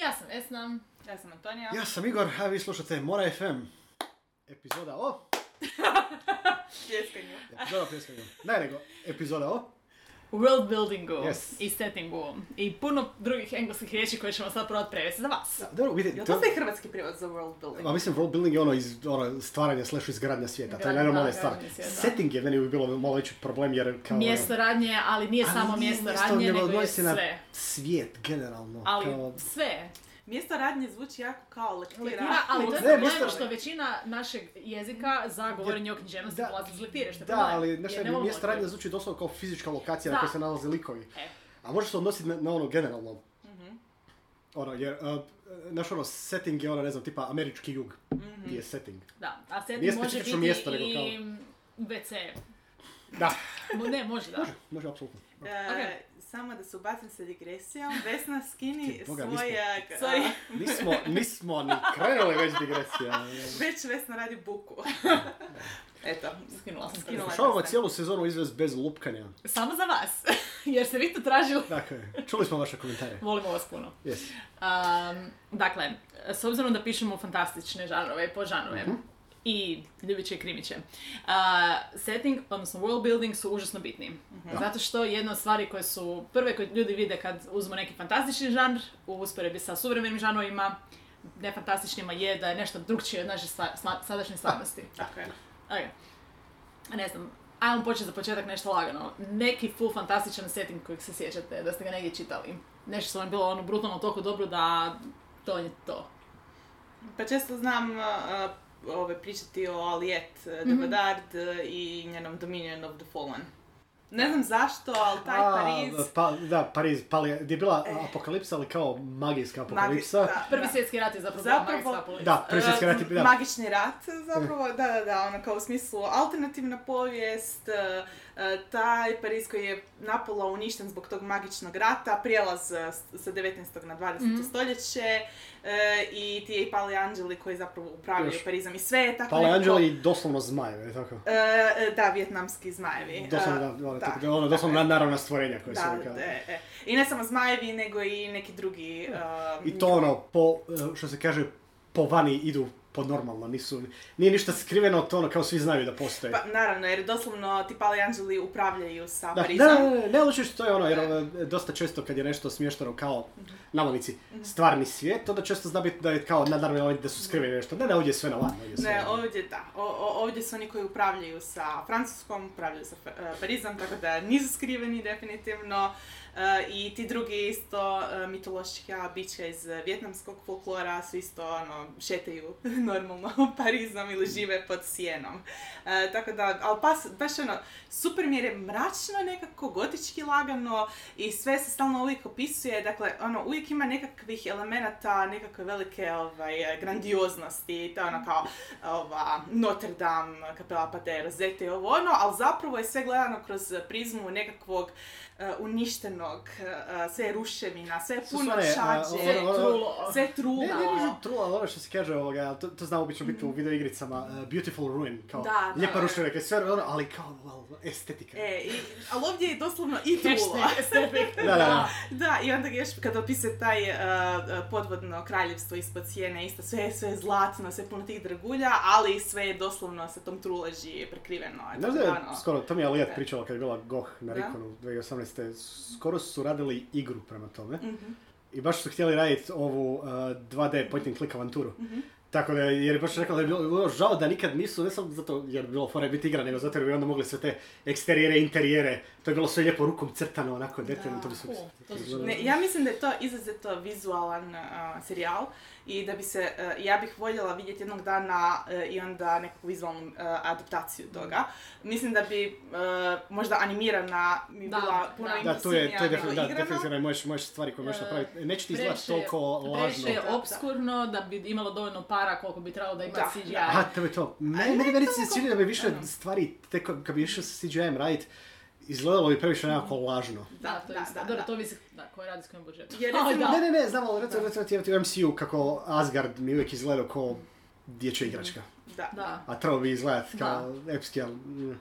Ja sam Esna. Ja sam Antonija. Ja sam Igor, a vi slušate Mora FM. Epizoda o... Pljeskanju. Epizoda o pljeskanju. Ne, nego, epizoda o... World buildingu Yes. i settingu i puno drugih engleskih riječi koje ćemo sad probati prevesti za vas. Da, Dobro, vidite, to... je hrvatski prijevod za world building? Ma mislim, world building je ono iz ono, stvaranja slash izgradnja svijeta. To je najnormalnija stvar. Setting je meni bi bilo malo veći problem jer kao... Mjesto radnje, ali nije Ali samo nije mjesto mjesto, radnje, nego je na sve. Svijet, generalno. Ali kao... sve. Mjesto radnje zvuči jako kao lektira. Lektira, ali to je Ne, problem što većina našeg jezika za govorenje o književnosti polazi iz lektire, što je Da, problem. ali jer znaš, ne mjesto radnje zvuči doslovno kao fizička lokacija na Da. kojoj se nalaze likovi. E, A može se odnositi na, na ono generalno. Mhm. Ono, jer, uh, znaš ono, setting je ono, ne znam, tipa američki jug. Mhm. Je setting. da, a setting Nije može biti mjesto, nego i kao- WC. Da, Mo- Ne, može da. može, može, apsolutno. E, Ok. Samo da se ubacim sa digresijom. Vesna, skini Boga, svoj... nismo- e, Nismo, nismo ni krenuli već digresija. Već Vesna radi buku. Eto, Skinula sam Skinula. cijelu sezonu izvesti bez lupkanja. Samo za vas, jer ste vi to tražili. Dakle, čuli smo vaše komentare. Volimo vas puno. Yes. Um, dakle, s obzirom da pišemo fantastične žanrove, podžanrove Mhm. I ljubiće i krimiće, uh, setting, odnosno world building su užasno bitni. Zato što jedna od stvari koje su prve koje ljudi vide kad uzmu neki fantastični žanr u usporedbi sa suvremenim žanrovima, nefantastičnima je da je nešto drugčije od naše stva- sma- sadašnje stvarnosti. tako je. Ok. Ne znam, ajmo početi za početak nešto lagano. Neki full fantastičan setting kojeg se sjećate, da ste ga negdje čitali. Nešto što vam je bilo ono brutalno toliko dobro da to je to. Pa često znam uh, ove, pričati o Aliet uh, de Mhm. Bedard uh, i njenom Dominion of the Fallen. Ne znam zašto, ali taj A, Pariz... Pa, da, Pariz, pali, gdje je bila E. apokalipsa, ali kao magijska magi- apokalipsa. da, Prvi da. svjetski rat je zapravo, Zapravo- magijska apokalipsa. Da, prvi svjetski rat je, E, da. Magični rat, zapravo, da, da, da, ono kao u smislu alternativna povijest, taj Pariz koji je napola uništen zbog tog magičnog rata, prijelaz e, sa 19. na 20. Mhm. stoljeće e, i ti i Pali Anđeli koji zapravo upravljaju Još. Parizom i sve je tako nekako- Anđeli doslovno zmajevi, je tako? E, e, da, vjetnamski zmajevi. Doslovno, E, da, da, tako da, ono, doslovno je. naravna stvorenja koje su Da, ono kao- da, e. I ne samo zmajevi, nego i neki drugi... e, I to ono, po, što se kaže, po vani idu po normalno, nisu, nije ništa skriveno, to ono kao svi znaju da postoje. Pa, naravno, jer doslovno ti Pali Anđeli upravljaju sa Da, Parizom. da, ne, ne, što je ono, jer eh, dosta često kad je nešto smješteno kao, navodnici, stvarni svijet, onda često zna biti da je kao nadarno element da su skriveni nešto. Ne, ne, ovdje je sve na van. ovdje je sve Ne, ovdje da. O, o- ovdje su oni koji upravljaju sa Francuskom, upravljaju sa e, Parizom, tako da nisu skriveni definitivno. E, I ti drugi isto e, mitološka bića iz vjetnamskog folklora su isto ono, šetaju normalno Parizom ili žive pod sjenom. E, tako da, ali pas, baš ono, super mi je mračno nekako, gotički lagano i sve se stalno uvijek opisuje, dakle, ono, uvijek ima nekakvih elemenata, nekakve velike ovaj, grandioznosti, to ono kao ova, Notre Dame, Kapela Pater, Rosette i ovo ono, ali zapravo je sve gledano kroz prizmu nekakvog eh, uništenog, eh, sve je ruševina, sve puno a, šađe, ono- ono- Trulo. sve trulo. Ne, ne, ne, trula, ali ono što se kaže ovoga, to, to zna obično biti u videoigricama, uh, Beautiful Ruin, kao Da, da. lijepa ruševina, kao sve ono, ali kao estetika. E, i, ali ovdje je doslovno i trulo. Da, da, da. Da, i onda još kad opisuje taj uh, podvodno kraljevstvo ispod cijene, isto sve, je- sve je zlatno, sve puno tih dragulja, ali sve je doslovno sa tom truleži prekriveno. Znaš Tako da je ono, skoro, to mi je Alijat pričala kad je bila Goh na. Rikonu 2018. Skoro su radili igru prema tome. mhm, I baš su htjeli raditi ovu uh, 2D point and click avanturu. mhm. Tako da, je- jer je baš rekla da je bilo, bilo žao da nikad nisu, ne samo zato jer bi bilo fora biti igra, nego zato jer bi onda mogli sve te eksterijere, interijere, to je bilo sve lijepo rukom crtano, onako detaljno, to bi se... To Ne, ja mislim da je to izrazito vizualan uh, serijal i da bi se, uh, ja bih voljela vidjeti jednog dana uh, i onda nekakvu vizualnu uh, adaptaciju toga. Mislim da bi uh, možda animirana mi Da, bila puno da. Da, tu je, to je definitivno, da, definitivno možeš, možeš stvari koje možeš E, napraviti. Neće ti izgledati toliko lažno. Previše da. obskurno da bi imalo dovoljno para koliko bi trebalo da ima Da, CGI. da. To je to. Ne, ne meni meni se čini da bi više stvari, tek kad bi išao sa CGI-em radit, izgledalo bi previše nekako lažno. Da, to je Da, isto. da, Dobro, da. to visi da, koji radi s kojim budžetom. Jer Ali recimo- da. Ne, ne, ne, znam, ali recimo, recimo ti u MCU kako Asgard mi uvijek izgledao kao dječja igračka. Da. Da. A trebao bi izgledat kao epski, ali... mm.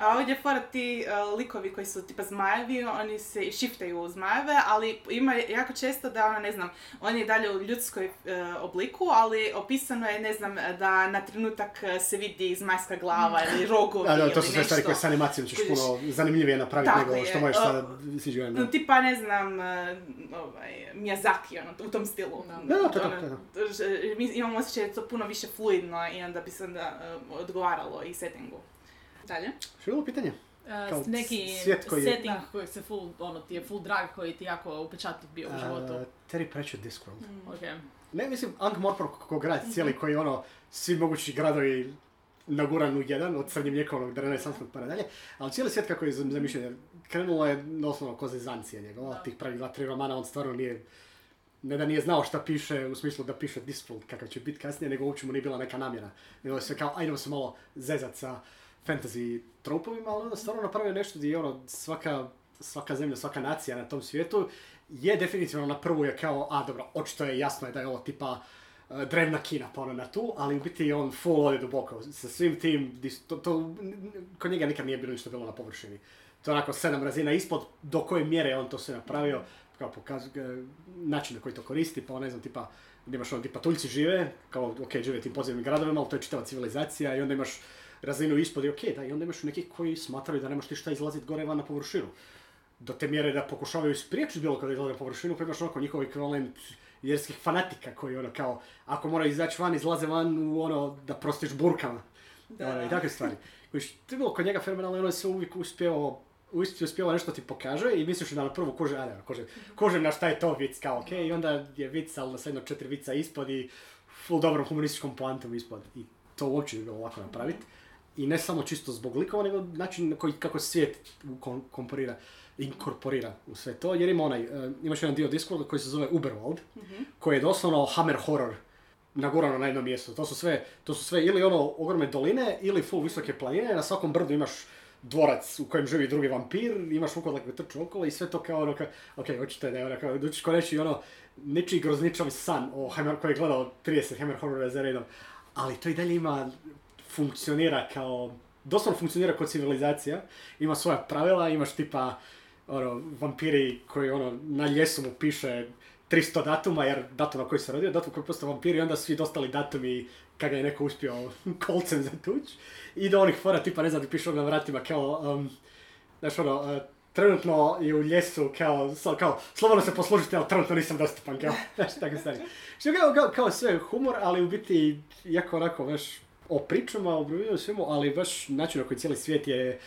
A ovdje je fora ti uh, likovi koji su tipa zmajevi, oni se i šiftaju u zmajeve, ali ima jako često da, ono, ne znam, on je dalje u ljudskoj uh, obliku, ali opisano je, ne znam, da na trenutak uh, se vidi zmajska glava ili rogovi Da, da, ili to su sve stvari koje s animacijom ćeš puno zanimljivije napraviti Tako nego što je. možeš sada CGI. No, tipa, ne znam, uh, ovaj, Miyazaki, ono, u tom stilu. Da. Da, da, to je to, Ono, to ž- mi imamo osjećaj da je to puno više fluidno i onda bi se onda uh, odgovaralo i settingu. Dalje. Što je bilo pitanje? Uh, Kao neki svijet koji je- setting koji se full, ono, ti je full drag koji ti jako upečatljiv bio u životu. Uh, Terry Pratchett Discworld. Ok. Ne, mislim, Ankh Morpork ko grad cijeli koji ono, svi mogući gradovi naguran u jedan, od srednje mljekovnog do renesansnog pa nadalje, ali cijeli svijet kako je zam- zamišljen, jer krenulo je osnovno ko zezancija njegova, tih prvih dva, tri romana, on stvarno nije, ne da nije znao šta piše, u smislu da piše Discworld kakav će biti kasnije, nego uopće mu nije bila neka namjera. Nego je sve kao, ajdemo se malo zezat sa fantasy tropovima, ali onda stvarno napravio nešto gdje je ono, svaka, svaka zemlja, svaka nacija na tom svijetu je definitivno na prvu je kao, a dobro, očito je jasno je da je ovo tipa uh, drevna Kina pa ono na tu, ali u biti on full ode duboko. Sa svim tim, to, to, kod njega nikad nije bilo ništa bilo na površini. To je onako sedam razina ispod do koje mjere je on to sve napravio, kao pokaz, e, način na koji to koristi, pa ne znam, tipa, gdje imaš ono, tipa Tuljci žive, kao, ok, žive tim podzemnim gradovima, ali to je čitava civilizacija i onda imaš razinu ispod i ok, da, i onda imaš neki koji smatraju da nemaš ti šta izlaziti gore van na površinu do te mjere da pokušavaju spriječiti bilo kada izlaze na površinu, pa imaš onako njihov ekvivalent vjerskih fanatika koji ono kao, ako moraju izaći van, izlaze van u ono da prostiš burkama. Da. Ono, I takve stvari. Kojiš, to je bilo kod njega fenomenalno ono je sve uvijek uspjeo uistinu uspjeva nešto ti pokaže i misliš da na prvu kuže, a ne, kuže, kužem na šta je to vic, kao ok, i onda je vic, ali sve jedno četiri vica ispod i full dobrom humorističkom poantom ispod. I to uopće nije bilo lako napraviti. I ne samo čisto zbog likova, nego način na koji, kako svijet komporira, inkorporira u sve to. Jer ima onaj, e, imaš jedan dio Discorda koji se zove Uberworld, koji je doslovno Hammer Horror nagurano na jedno mjesto. To su sve, to su sve ili ono ogromne doline ili full visoke planine, na svakom brdu imaš dvorac u kojem živi drugi vampir, imaš ukolak koji trču okolo i sve to kao ono kao, ok, očito je da je ono kao, doći ko reći ono, ničiji grozničavi san o Hammer, koji je gledao 30 Hammer horrora za redom, ali to i dalje ima, funkcionira kao, doslovno funkcionira kao civilizacija, ima svoja pravila, imaš tipa, ono, vampiri koji ono, na ljesu mu piše 300 datuma, jer datum na koji se rodio, datum koji postao vampir i onda svi dostali datumi kad ga je neko uspio kolcem zatuć. I do onih fora tipa, ne znam, piše na vratima kao, um, znaš ono, uh, trenutno je u ljesu kao, sa- kao, slobodno se poslužite, ali trenutno nisam dostupan, kao, znaš, takve stvari. Što je kao, kao, kao sve humor, ali u biti, jako onako, baš, o pričama, o svemu, ali baš način na koji cijeli svijet je,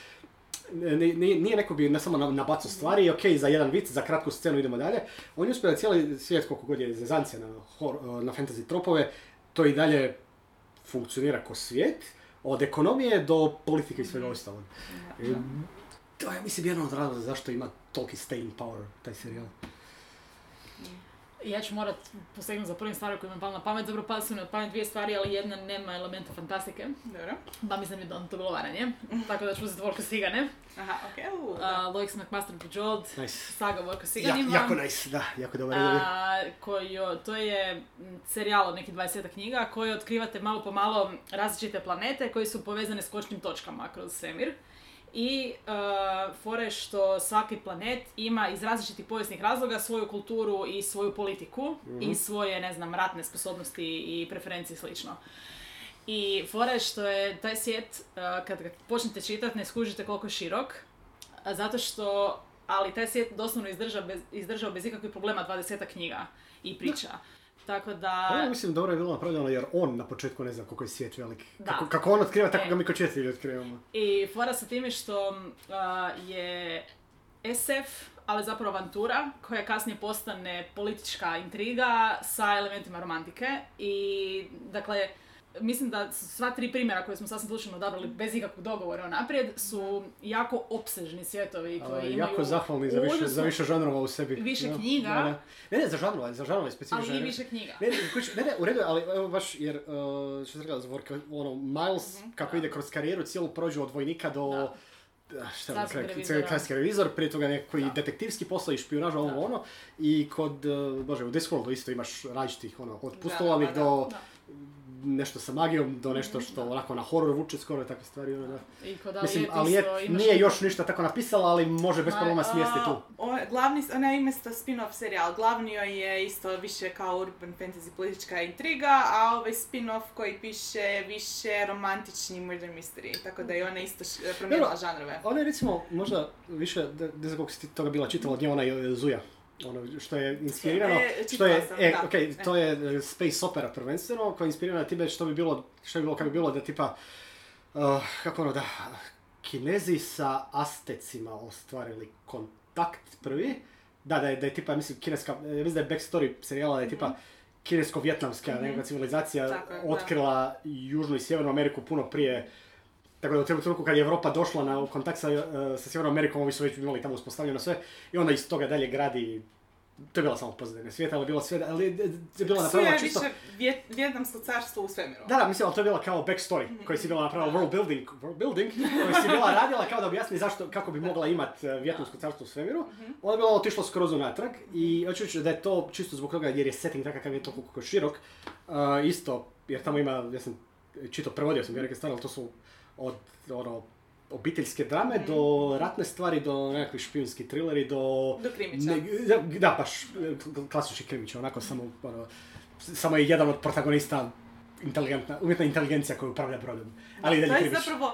ni- ni- nije neko bi ne samo na- nabacao stvari, ok, za jedan vic, za kratku scenu idemo dalje. On je uspio da cijeli svijet, koliko god je zezancija na, na fantasy tropove, to i dalje funkcionira kao svijet, od ekonomije do politike i svega ostalog. To je, mislim, jedan od razloga zašto ima toliki staying power, taj serijal. Ja ću morat posegnuti za prvim stvari koje mi je palo na pamet. Zapravo pali su mi na pamet dvije stvari, ali jedna nema elementa fantastike. Dobro. Pa mislim da je to bilo varanje. Tako da ću uzeti Vorko Sigane. Aha, okej. da. Uh, Lois McMaster Bejeweled, Nice. saga Vorko Ja, Siganima. jako nice, da, jako dobar. A, koji, to je serijal od nekih 20 knjiga koji otkrivate malo po malo različite planete koji su povezane s kočnim točkama kroz svemir. I uh, fore što svaki planet ima iz različitih povijesnih razloga svoju kulturu i svoju politiku i svoje, ne znam, ratne sposobnosti i preferencije i slično. I fora je što je taj svijet, uh, kad ga počnete čitati, ne skužite koliko je širok, zato što, ali taj svijet doslovno izdržao bez, izdržao bez ikakvih problema 20 knjiga i priča. Tako da... Ovo mislim dobro je bilo napravljeno jer on na početku ne zna koliko je svijet velik. Da. Kako, kako on otkriva, tako E. ga mi kao čitatelji otkrivamo. I fora sa time što a, je SF, ali zapravo avantura, koja kasnije postane politička intriga sa elementima romantike. I, dakle, mislim da sva tri primjera koje smo sasvim slučajno odabrali bez ikakvog dogovora naprijed su jako opsežni svjetovi A, koji imaju jako zahvalni za više, za više žanrova u sebi. više Da, knjiga. da, da. Ne, ne, za žanrova, za žanrova je specifično. ali i više knjiga. Ne, ne, ne, ne, u redu, je, ali evo baš, jer, uh, što sam rekla, Zvorka, ono, Miles, kako ide kroz karijeru, cijelu prođu od vojnika do... Da. Da. Šta je, revizora. carski revizor, prije toga neki Da. detektivski posao i špionaža, ovo Da. ono. I kod, uh, bože, u Discworldu isto imaš različitih, ono, od Da, pustovanih da, da. do Da. Nešto sa magijom do nešto što onako na horor vuče skoro i takve stvari. Ono, da. I kod Mislim, Alijeti ali je, isto imaš nije još ništa tako napisala, ali može bez Ma, problema smjesti A, tu. o- glavni, ona ima isto spin-off serijal. Glavni joj je isto više kao urban fantasy politička intriga, a ovaj spin-off koji piše je više romantični murder mystery. Tako da je ona isto š- promijenila Dobro. žanrove. Ona je recimo možda više, ne znam koliko si ti toga bila čitala, od nje ona je Zuja. Ono što je inspirirano, E, što je, sam, e, da. okej, to je e, space opera prvenstveno, koja je inspirirana time što bi bilo, što bi bilo kad bi bilo da tipa, uh, kako ono da, kinezi sa Astecima ostvarili kontakt prvi, da, da je, da je tipa, mislim, kineska, e, mislim da je backstory serijala da je tipa kinesko-vjetnamska nekakva civilizacija Mhm. Tako je, da. otkrila Južnu i Sjevernu Ameriku puno prije tako da u trenutku kad je Europa došla na u kontakt sa, e, sa Sjevernom Amerikom, ovi su već imali tamo uspostavljeno sve i onda iz toga dalje gradi to je bila samo pozadina svijeta, ali je bilo sve, ali je je bila Sve je napravila čisto... više vjet, vjetnamsko carstvo u svemiru. Da, da, mislim, ali to je bila kao backstory koji si bila napravila world building, world building, koji si bila radila kao da objasni zašto, kako bi mogla imat e, vjetnamsko carstvo u svemiru. Onda je bilo otišlo skroz unatrag i hoću reći da je to čisto zbog toga jer je setting takav kakav je to je širok. uh, isto, jer tamo ima, ja sam čito, prevodio sam neke stvari, ali to su od ono, obiteljske drame do ratne stvari, do nekakvi špijunski trileri, do... Do krimića. Ne- da, da, baš, klasični krimić, onako samo, ono, samo je jedan od protagonista inteligentna, umjetna inteligencija koja upravlja brodom. Ali i to je zapravo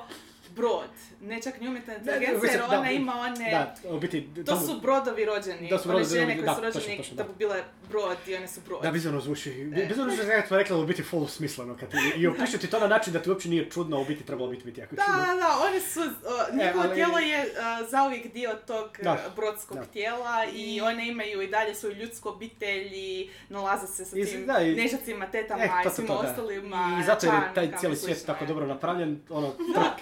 brod, ne čak ni umjetna inteligencija, jer da, ona ima one... Da, u biti... To tamo- su brodovi rođeni, Da su one brodovi žene koje su točno, rođeni točno, da da. bi bile brod i one su brod. Da, bizarno zvuči. Bizarno zvuči nekako rekla da u biti full smisleno. Kad I opišu ti to na način da ti uopće nije čudno, u biti trebalo biti biti jako Da, čudno. da, da, one su, njihovo ali- tijelo je a, zauvijek dio tog brodskog tijela i one imaju i dalje svoju ljudsku obitelj i nalaze se sa tim da, i- nežacima, tetama E, i to, to, svima ostalima. I zato jer je taj cijeli svijet tako dobro napravljen, ono... Da,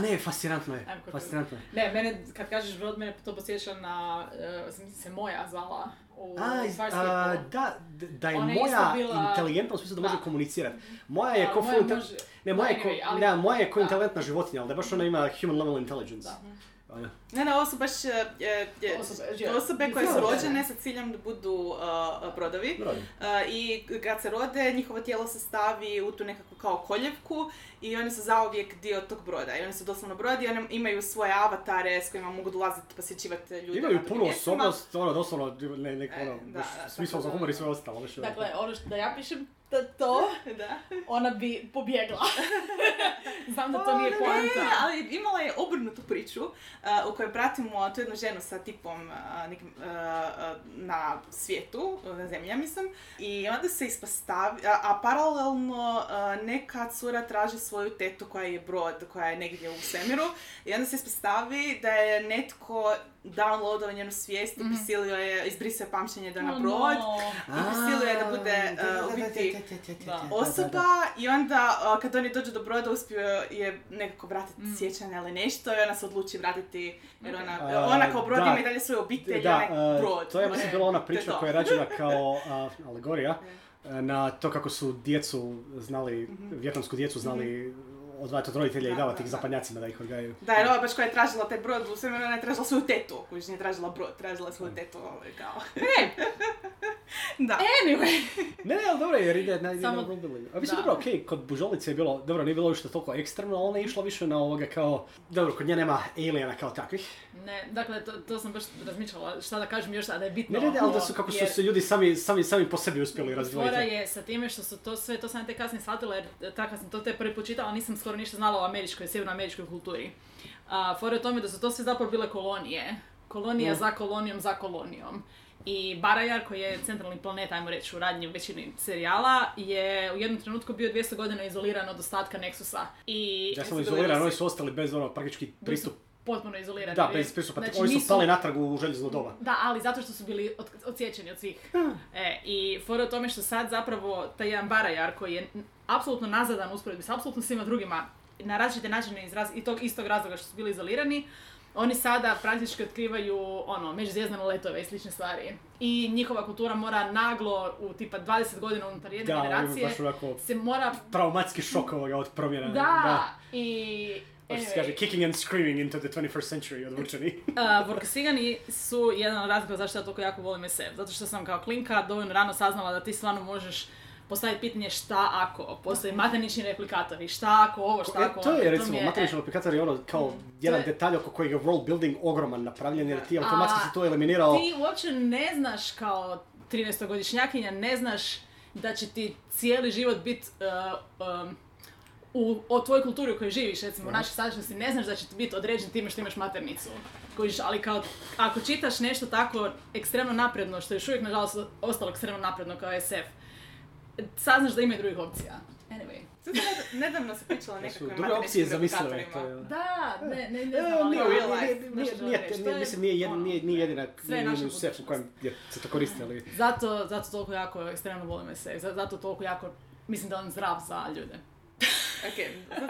ne, fascinantno je. Ajmo, Fascinantno je. Ne, mene, kad kažeš brod, mene to posjeća na, uh, mislim se moja zvala u A, iz- a, da, da je Ona moja bila- inteligentna u smislu da može Da. komunicirati. Moja je ko moja može- Ne, moja je ko, anyway, ali- da, moja je ko da. inteligentna životinja, ali da baš ona ima human level intelligence. Da. Ne, ne, ovo su baš e, e, e, Osobe, osobe, je. koje su Da, da, da. rođene sa ciljem da budu uh, brodovi. Uh, I kad se rode, njihovo tijelo se stavi u tu nekakvu kao koljevku i oni su zauvijek dio tog broda. I oni su doslovno brod i oni imaju svoje avatare s kojima mogu dolaziti posjećivati ljude. Imaju puno osobnost, ono, doslovno, ne, neko, E, ono, da, baš da, smisao tako za da- humor i sve ostalo. Baš. Dakle, ono što da ja pišem da to, Da. ona bi pobjegla. Znam da to nije ne, poanta. ali imala je obrnutu priču uh, u kojoj pratimo tu jednu ženu sa tipom uh, nekim, uh, na svijetu, na zemlji, ja mislim. I onda se ispostavi, a, a paralelno neka cura traži svoju tetu koja je brod, koja je negdje u svemiru. I onda se ispostavi da je netko downloadao njenu svijest i prisilio je, izbrisao je pamćenje da je na Oh, brod. no. I prisilio je da bude A, da, uh, u da, da, biti da, da, da, da. da, da, da. osoba i onda a, kad oni dođu do broda uspio je nekako vratiti Mm. sjećanje ili nešto i ona se odluči vratiti jer ona, A, ona kao brod da. ima i dalje svoju obitelj, Da, ona je e, brod. to je mislim bila ona To je priča to. koja je rađena kao alegorija na to kako su djecu znali, vjetnamsku djecu znali odvajati od roditelja i. Da, davati da, ih zapadnjacima da ih odgajaju. Da, jer ova baš koja je tražila taj brod u svemiru, ona je tražila svoju tetu, kojiš nije tražila brod, tražila svoju tetu, ovaj, kao. E, da. anyway. Ne, ne, ali dobro je, jer ide na, Samo-. A mislim, da. dobro, okej, kod Bužolice je bilo, dobro, nije bilo što toliko ekstremno, ali ona je išla više na ovoga kao, dobro, kod nje nema aliena kao takvih. Ne, dakle, to, to sam baš razmišljala, šta da kažem još, a da je bitno. Ne, ne, ne, ali da su kako su jer se ljudi sami, sami, sami po sebi uspjeli razdvojiti. Fora je sa time što su to sve, to sam te kasnije shvatila jer tako sam to te prvi put čitala, nisam skoro ništa znala o američkoj, sjevernoameričkoj kulturi. A, fora je tome da su to sve zapravo bile kolonije. Kolonija Mm. za kolonijom za kolonijom. I Barajar, koji je centralni planet, ajmo reći, u radnji u većini serijala, je u jednom trenutku bio 200 godina izoliran od ostatka Nexusa. I Ja sam izoliran, oni su ostali bez ono praktički pristup. potpuno izolirani. Da, bez pristupa. znači, oni su nisu- pali natrag u željezno doba. Da, ali zato što su bili od, odsječeni od svih. E, I fora u tome što sad zapravo taj jedan Barajar koji je apsolutno nazadan usporedbi s apsolutno svima drugima na različite načine iz raz- i tog istog razloga što su bili izolirani, oni sada praktički otkrivaju ono, međuzvijezdane letove i slične stvari. I njihova kultura mora naglo u tipa 20 godina unutar jedne Da, generacije baš onako se mora... traumatski šok ovoga od promjena. Da! I... Baš se anyway, kaže, kicking and screaming into the 21st century od Vučani. Uh, Vorkasigani su jedan od razloga zašto ja toliko jako volim SF. Zato što sam kao klinka dovoljno rano saznala da ti stvarno možeš postaviti pitanje šta ako, postoji maternični replikatori, šta ako ovo, šta E, ako to ono, je recimo, mi matrični aplikator je ono kao jedan Mm. To je- detalj oko kojeg je world building ogroman napravljen jer ti automatski si to eliminirao. Ti uopće ne znaš kao 13-godišnjakinja, ne znaš da će ti cijeli život biti u, o tvojoj kulturi u kojoj živiš, recimo u našoj sadašnjosti, ne znaš da će ti biti određen time što imaš maternicu. Kojiš, ali kao, ako čitaš nešto tako ekstremno napredno, što je još uvijek nažalost ostalo ekstremno napredno kao SF, saznaš da ima i drugih opcija. Anyway. Nedavno se pričala nekakvim druge opcije matematičkim zamislive. To je, Da, ne, ne, ne znam, ali ono, real life, nije, nije, nije, je mislim, nije, jed- ono, nije, nije jedina, je u kojem je, se to koristi, ali... Zato, zato toliko jako ekstremno volim za- zato toliko jako, mislim da je on zdrav za ljude. Ok, mislim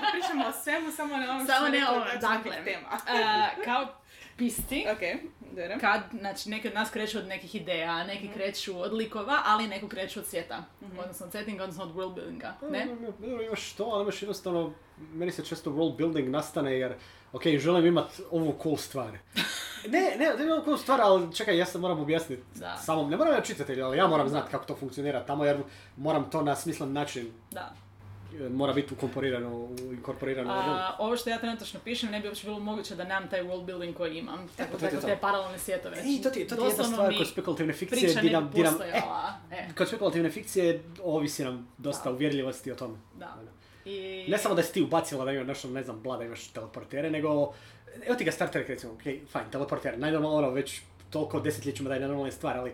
da pričamo o svemu, samo ne onom Samo što ne rekla ovo, da će dakle, tema. e, kao pisti, Ok, dobro. kad, znači, neki od nas kreću od nekih ideja, neki kreću od likova, ali neki kreću od svijeta, odnosno od settinga, odnosno od world buildinga, ne? Ne, ne, imaš to, ali imaš jednostavno, meni se često world building nastane jer, ok, želim imat ovu cool stvar. Ne, ne, da imam cool stvar, ali čekaj, ja se moram objasniti Da. samom, ne moram ja čitatelju, ali ja moram znati kako to funkcionira tamo jer moram to na smislen način, Da. Mora biti ukomporirano, inkorporirano. u- A, ovo što ja trenutačno pišem ne bi uopće bilo moguće da nemam taj world building koji imam. Tako, to. te paralelne svijetove. E, to ti, to ti je jedna stvar kod spekulativne fikcije, Priča ne nam, di nam, e. E, kod spekulativne fikcije ovisi nam dosta Da. uvjerljivosti o tome. da. I... Ne samo da si ti ubacila da imaš nešto, ne znam, bla da imaš teleportere, nego... Evo ti ga Star Trek recimo, ok, fajn, teleporter, najnormalno ono, već toliko desetljećima da je najnormalna stvar, ali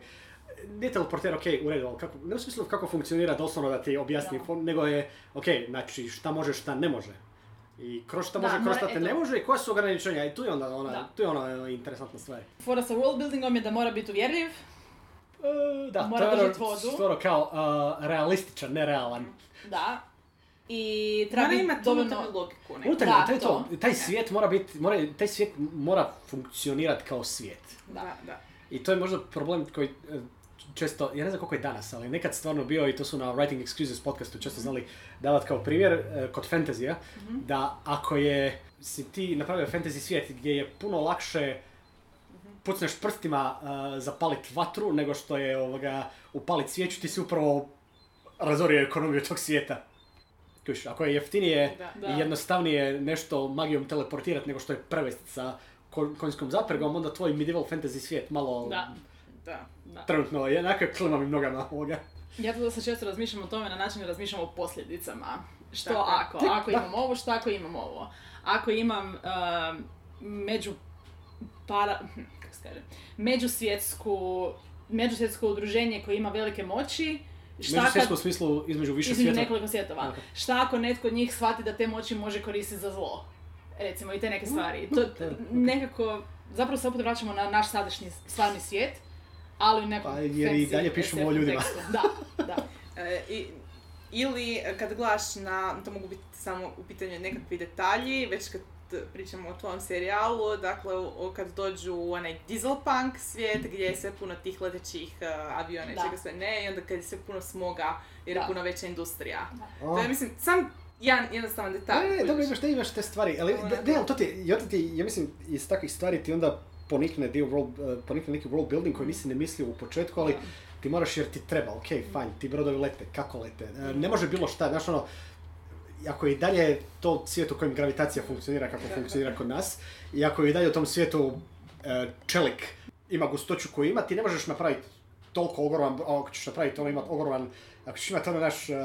nije teleporter, ok, u redu, ali kako, ne u smislu kako funkcionira doslovno da ti objasni, Da. fon- nego je, ok, znači šta može, šta ne može. I kroz šta Da, može, kroz šta te eto. ne može i koja su ograničenja. I tu je onda ona, Da. tu je ona e, interesantna stvar. Fora sa world buildingom je da mora biti uvjerljiv, E, da, Mora to je ono skoro kao uh, realističan, nerealan. da. I treba biti imati dovoljno... logiku. Unutarnje, Da, to je to. to. Taj svijet mora biti, mora, taj svijet mora funkcionirati kao svijet. Da. Da. I to je možda problem koji često, ja ne znam koliko je danas, ali nekad stvarno bio i to su na Writing Excuses podcastu često znali davati kao primjer e, kod fantazija, da ako je, si ti napravio fantasy svijet gdje je puno lakše pucneš prstima uh, zapalit vatru nego što je ovoga upalit svijeću, ti si upravo razorio ekonomiju tog svijeta. Kuš, ako je jeftinije i jednostavnije nešto magijom teleportirati nego što je prevesti sa ko- konjskom zapregom, onda tvoj medieval fantasy svijet malo Da. Da. Da. trenutno je onako klimam im nogama ovoga. Ja to dosta često razmišljam o tome na način da razmišljam o posljedicama. Što Tako ako? Tek, Ako da. imam ovo, što ako imam ovo? Ako imam um, među para... kako se kaže? Međusvjetsku međusvjetsko udruženje koje ima velike moći, šta kad... U smislu između više između svijeta. nekoliko svjetova. Ok. Šta ako netko od njih shvati da te moći može koristiti za zlo? Recimo i te neke stvari. To, to nekako, zapravo se opet vraćamo na naš sadašnji stvarni svijet, ali u nekom Pa, jer i dalje pišemo o ljudima. Da, da. E, i, ili e, kad gledaš na, to mogu biti samo u pitanju nekakvi detalji, već kad pričamo o tom serijalu, dakle o- kad dođu u onaj dieselpunk svijet gdje je sve puno tih letećih uh, aviona i Da. čega sve ne, i onda kad je sve puno smoga jer je Da. puno veća industrija. O. To je, mislim, sam jedan jednostavan detalj. Ne, ne, dobro, imaš te, imaš te stvari, ali ne, ne, ali to ti, onda ti, ja mislim, iz takvih stvari ti onda ponikne dio world, eh, ponikne neki world building koji nisi ne mislio u početku, ali ti moraš jer ti treba, ok, fajn, ti brodovi lete, kako lete, Eh, ne može bilo šta, znaš ono, ako je i dalje to svijet u kojem gravitacija funkcionira kako funkcionira kod nas, i ako je i dalje u tom svijetu eh, čelik ima gustoću koju ima, ti ne možeš napraviti toliko ogroman, ako ćeš napraviti ono imat ogroman, ako ćeš imati ono naš uh,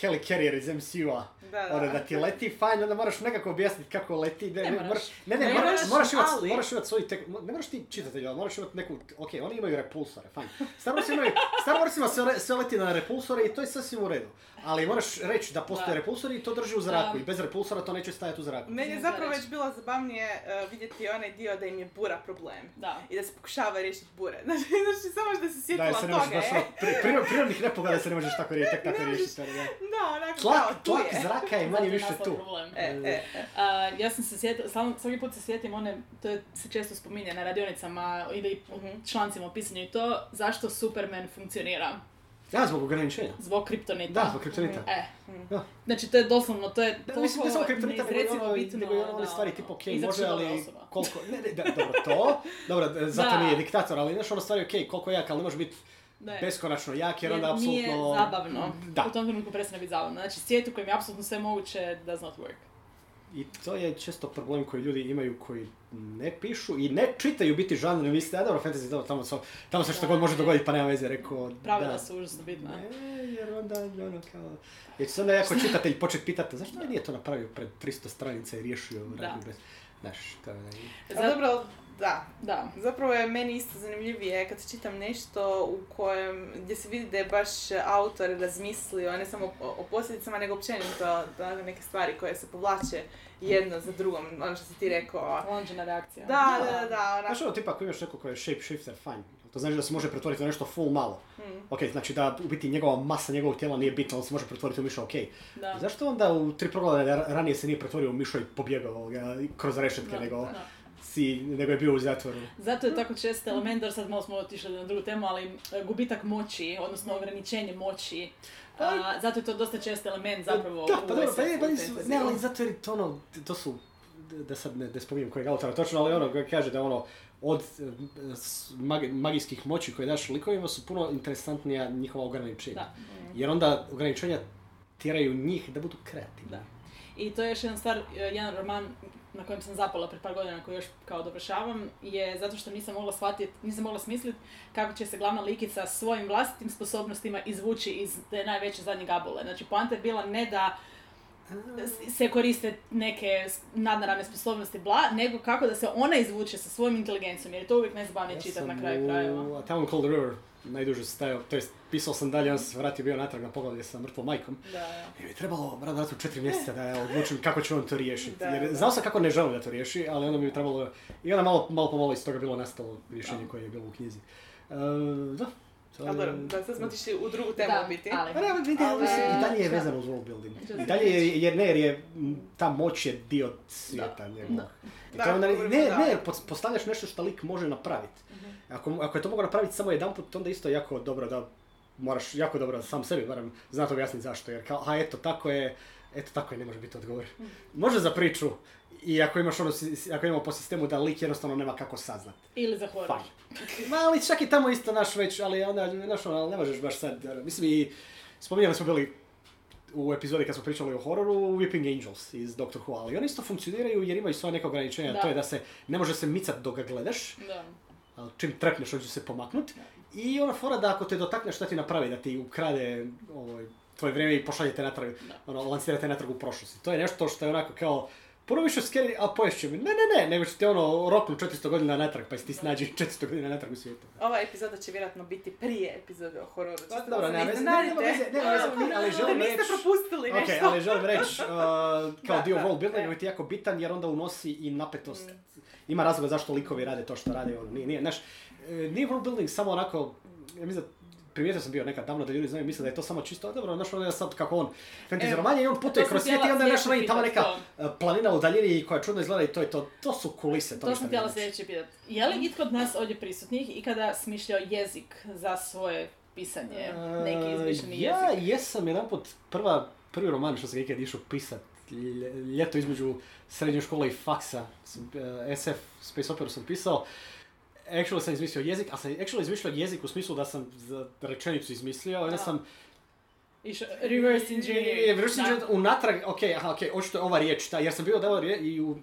helicarrier iz MCU-a, Da, da. ono da ti leti, fajn, onda moraš nekako objasniti kako leti, ne, Ne ne, moraš. ne, ne, Ne moraš, moraš, imati, ali- moraš imati svoj tek, ne moraš ti čitatelj, ali moraš imati neku, ok, oni imaju repulsore, fajn. Star Wars imaju, Star Warsima sve, le- sve leti na repulsore i to je sasvim u redu. Ali moraš reći da postoje Da. repulsori i to drži u zraku Da. i bez repulsora to neće stajati u zraku. Meni je zapravo već bilo zabavnije uh, vidjeti onaj dio da im je bura problem. Da. I da se pokušava riješiti bure. Znači, znači samo da se Da, sjetila je se ne možeš toga, baš e. ono, pri, pri- prirodnih nepogoda se ne možeš tako riješiti, tek tako riješiti. ali da. Da, onako, Tlak, kao, tu tlak je. Zraka je manje je više tu. problem. E, e, e. A, ja sam se sjetila, svaki put se sjetim one, to je, se često spominje na radionicama ili Mhm. člancima o pisanju i to, zašto Superman funkcionira. Da, zbog ograničenja. Zbog kriptonita. Da, zbog kriptonita. E, Da. znači to je doslovno, to je Da, toliko mislim, ne samo kriptonita, nego ono, bitno nego ono one stvari tipa, ok, i može, ali osoba. koliko, ne, ne, da, dobro, to, dobro, zato Da. nije diktator, ali znaš ono stvari, ok, koliko jak, ali ne može biti Ne. beskonačno jak, jer onda Jer nije apsolutno... zabavno. Da. U tom trenutku prestane biti zabavno. Znači, svijet u kojem je apsolutno sve moguće does not work. I to je često problem koji ljudi imaju koji ne pišu i ne čitaju biti žanr, misle, a dobro, fantasy, dobro, tamo, so, tamo se što Da, god može dogoditi, pa nema veze, rekao, Pravila da. su užasno bitna. Ne, jer onda, ono, kao... Jer će se onda jako čitatelj početi pitati, zašto nije to napravio pred 300 stranica i riješio Da. bez... Znaš, to je... A dobro, da. Da. Zapravo je meni isto zanimljivije kad čitam nešto u kojem, gdje se vidi da je baš autor razmislio, ne samo o, o posljedicama, nego općenito da neke stvari koje se povlače jedno za drugom, ono što si ti rekao. Lonđena reakcija. Da, da, da, da, Znaš onako. ono, tipa ako imaš neko ko je shapeshifter, fine. To znači da se može pretvoriti u nešto full malo. Hmm. Ok, znači da u biti njegova masa njegovog tijela nije bitna, on se može pretvoriti u miša, ok. Da. Zašto onda u tri progleda ranije se nije pretvorio u mišo i pobjegao kroz rešetke, Da, nego, da. Si, nego je bio u zatvoru? Zato je tako čest element, jer sad malo smo otišli na drugu temu, ali e, gubitak moći, odnosno ograničenje moći. A, zato je to dosta čest element zapravo Da, u pa dobro, pa, je, pa nisu- ne, ali zato jer to ono, to su, da sad ne, ne spominjem kojeg autora točno, ali ono koji kaže da ono, od e, mag- magijskih moći koje daš likovima su puno interesantnija njihova ograničenja. Da. Jer onda ograničenja tjeraju njih da budu kreativni. Da. I to je još jedan stvar, e, jedan roman na kojem sam zapala pred par godina koji još kao dovršavam, je zato što nisam mogla shvatiti, nisam mogla smisliti kako će se glavna likica svojim vlastitim sposobnostima izvući iz te najveće zadnje gabule. Znači, poanta je bila ne da s- se koriste neke nadnaravne sposobnosti bla, nego kako da se ona izvuče sa svojom inteligencijom, jer je to uvijek najzabavnije čitati na kraju krajeva. u A Town Called River najduže stajao, to jest pisao sam dalje, on se vratio bio natrag na poglavlje sa mrtvom majkom. Da, da. I mi je trebalo brate, brate, u četiri mjeseca da ja odlučim kako će on to riješiti. Jer da. znao sam kako ne želim da to riješi, ali onda mi je trebalo... I onda malo, malo po malo iz toga bilo nastalo rješenje koje je bilo u knjizi. E, da. To Ali je- dobro, da sad smo u drugu temu Da, biti. ali- Pa ali ali Ali- i dalje je vezano uz world building. I dalje je, jer ne, jer je ta moć je dio svijeta njegovog. Da. I Da, ne, ne, pos- postavljaš nešto što lik može napraviti. Ako, ako je to mogao napraviti samo jedan put, onda isto jako dobro da moraš jako dobro da sam sebi barem znati objasniti zašto. Jer kao, a eto tako je, eto tako je, ne može biti odgovor. Može za priču, i ako imaš ono, ako imamo po sistemu da lik jednostavno nema kako saznat. Ili za horor. Ma, ali čak i tamo isto naš već, ali onda, znaš, ono, ne možeš baš sad, ono, mislim i, spominjali smo bili u epizodi kad smo pričali o hororu, Whipping Angels iz Doctor Who, ali oni isto funkcioniraju jer imaju svoje neka ograničenja, Da. to je da se ne može se micat dok ga gledaš, Da. Čim trepneš on će se pomaknut. I ona fora da ako te dotakneš šta ti napravi, da ti ukrade ovaj, tvoje vrijeme i pošaljete natrag, ono, lancirate natrag u prošlosti. To je nešto što je onako kao, puno više scary, a poješće mi. Ne, ne, ne, nego će te ono roknu 400 godina natrag, pa ti snađi 400 godina natrag u svijetu. Ova epizoda će vjerojatno biti prije epizode o hororu. Pa, dobro, da se nema ne veze, nema iznenadite. veze, nema veze, mi- ali Propustili Ok, nešto. ali želim reći, uh, kao Da, dio da, world buildinga da. je ti jako bitan jer onda unosi i napetost. Mm. Ima razloga zašto likovi rade to što rade, ono, nije, nije, znaš, e, nije world building samo onako, ja mislim primijetio sam bio nekad davno da ljudi znaju misle da je to samo čisto, a dobro, znaš, ono je sad kako on, fantasy E, roman je i on putuje kroz svijet i onda je i tamo neka e, planina u daljini koja čudno izgleda i to je to, to su kulise, to, To sam htjela znači. sljedeće. Je li itko od nas ovdje prisutnih ikada smišljao jezik za svoje pisanje? Neki izmišljeni E, ja jezik? jesam jedanput prva, prvi roman što sam ikad išao pisat, lje- ljeto između srednje škole i faksa, eh, SF, Space Opera sam pisao, actually sam izmislio jezik, a sam actually izmislio jezik u smislu da sam za rečenicu izmislio, onda Da. sam Išao reverse engineering. je, reverse engineering unatrag, ok, aha, ok, očito je ova riječ, ta, jer sam bio dao rije, i u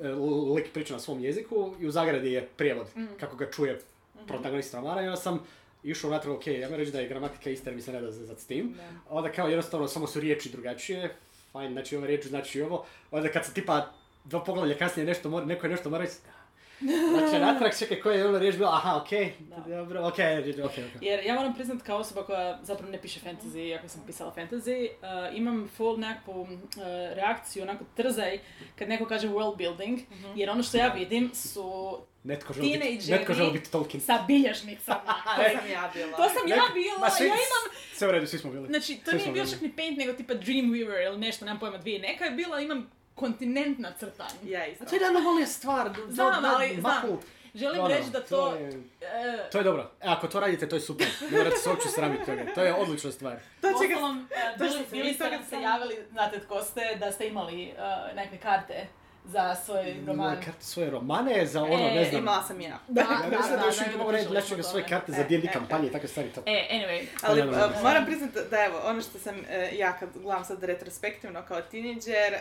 e, lik priča na svom jeziku i u zagradi je prijevod, Mm. kako ga čuje protagonist romana i onda sam išao unatrag, ok, ja reći da je gramatika ista jer mi se ne da zezat s tim. Da. Onda kao jednostavno samo su riječi drugačije, fajn, znači ova riječ znači ovo, onda kad se tipa dva poglavlja kasnije nešto mora, neko je nešto mora reći, znači natrag čekaj koja je ona riječ bila, aha, ok, Da. dobro, ok, ok, ok. Jer ja moram priznat kao osoba koja zapravo ne piše fantasy, iako sam pisala fantasy, uh, imam full nekakvu uh, reakciju, onako trzaj kad neko kaže world building, jer ono što ja vidim su Netko želi biti, netko želi biti Tolkien. sa bilježnicama. To sam ja bila. to sam ja Neko- bila, ma svi- ja imam Sve u redu, svi smo bili. Znači, to Svi nije bio čak ni paint, nego tipa Dreamweaver ili nešto, nemam pojma, dvije. Neka je bila, imam kontinentna crtanja. Ja isto. A to je najnormalnija stvar. da- Znam, da- ali znam. Želim ono, reći da to... je, e, to je dobro. E, ako to radite, to je super. Ne morate se uopće sramiti toga. To je odlična stvar. To će ga... Uostalom, e, to bili, se bili vi ste se javili, znate tko ste, da ste imali e, nekakve karte za svoj roman. Na karte svoje romane, za ono, E, ne znam. Imala sam ja. Da, Ja da, da da, još da, uvijek da, mogu reći pričali nešto smo o svoje karte za E, e, kampanje i takve stvari. To. E, anyway, Ali ne. moram priznati da evo, ono što sam e, ja kad gledam sad retrospektivno kao tineđer,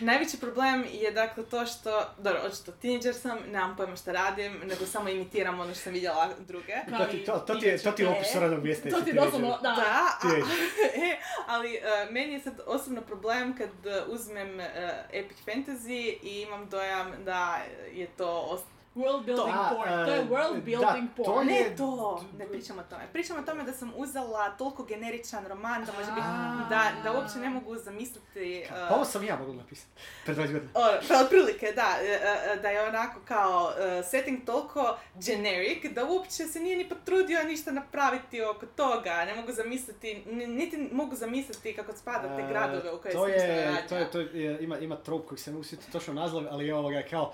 najveći problem je dakle to što, dobro, očito tineđer sam, nemam pojma šta radim, nego samo imitiram ono što sam vidjela druge. To ti, to, to ti je, to ti je E, opis radnog mjesta. to ti tinejdžer. doslovno, da. Da, e, ali e, meni je sad osobno problem kad e, uzmem e, epic fantasy i imam dojam da je to World building Da, porn. e, To je world da, building to porn. je- Ne to, ne pričam o tome. Pričam o tome da sam uzela toliko generičan roman da može biti, da, da uopće ne mogu zamisliti... e, Pa ovo sam ja mogla napisati. Pred 20 godina. Pa otprilike, da, e, e, da je onako kao e, setting toliko generic da uopće se nije ni potrudio ništa napraviti oko toga. Ne mogu zamisliti, ni- niti mogu zamisliti kako spada te E, gradove u koje to se ništa je, to je, to je, ima, ima trop koji se ne mogu sjetiti točno naziv, ali je ovoga kao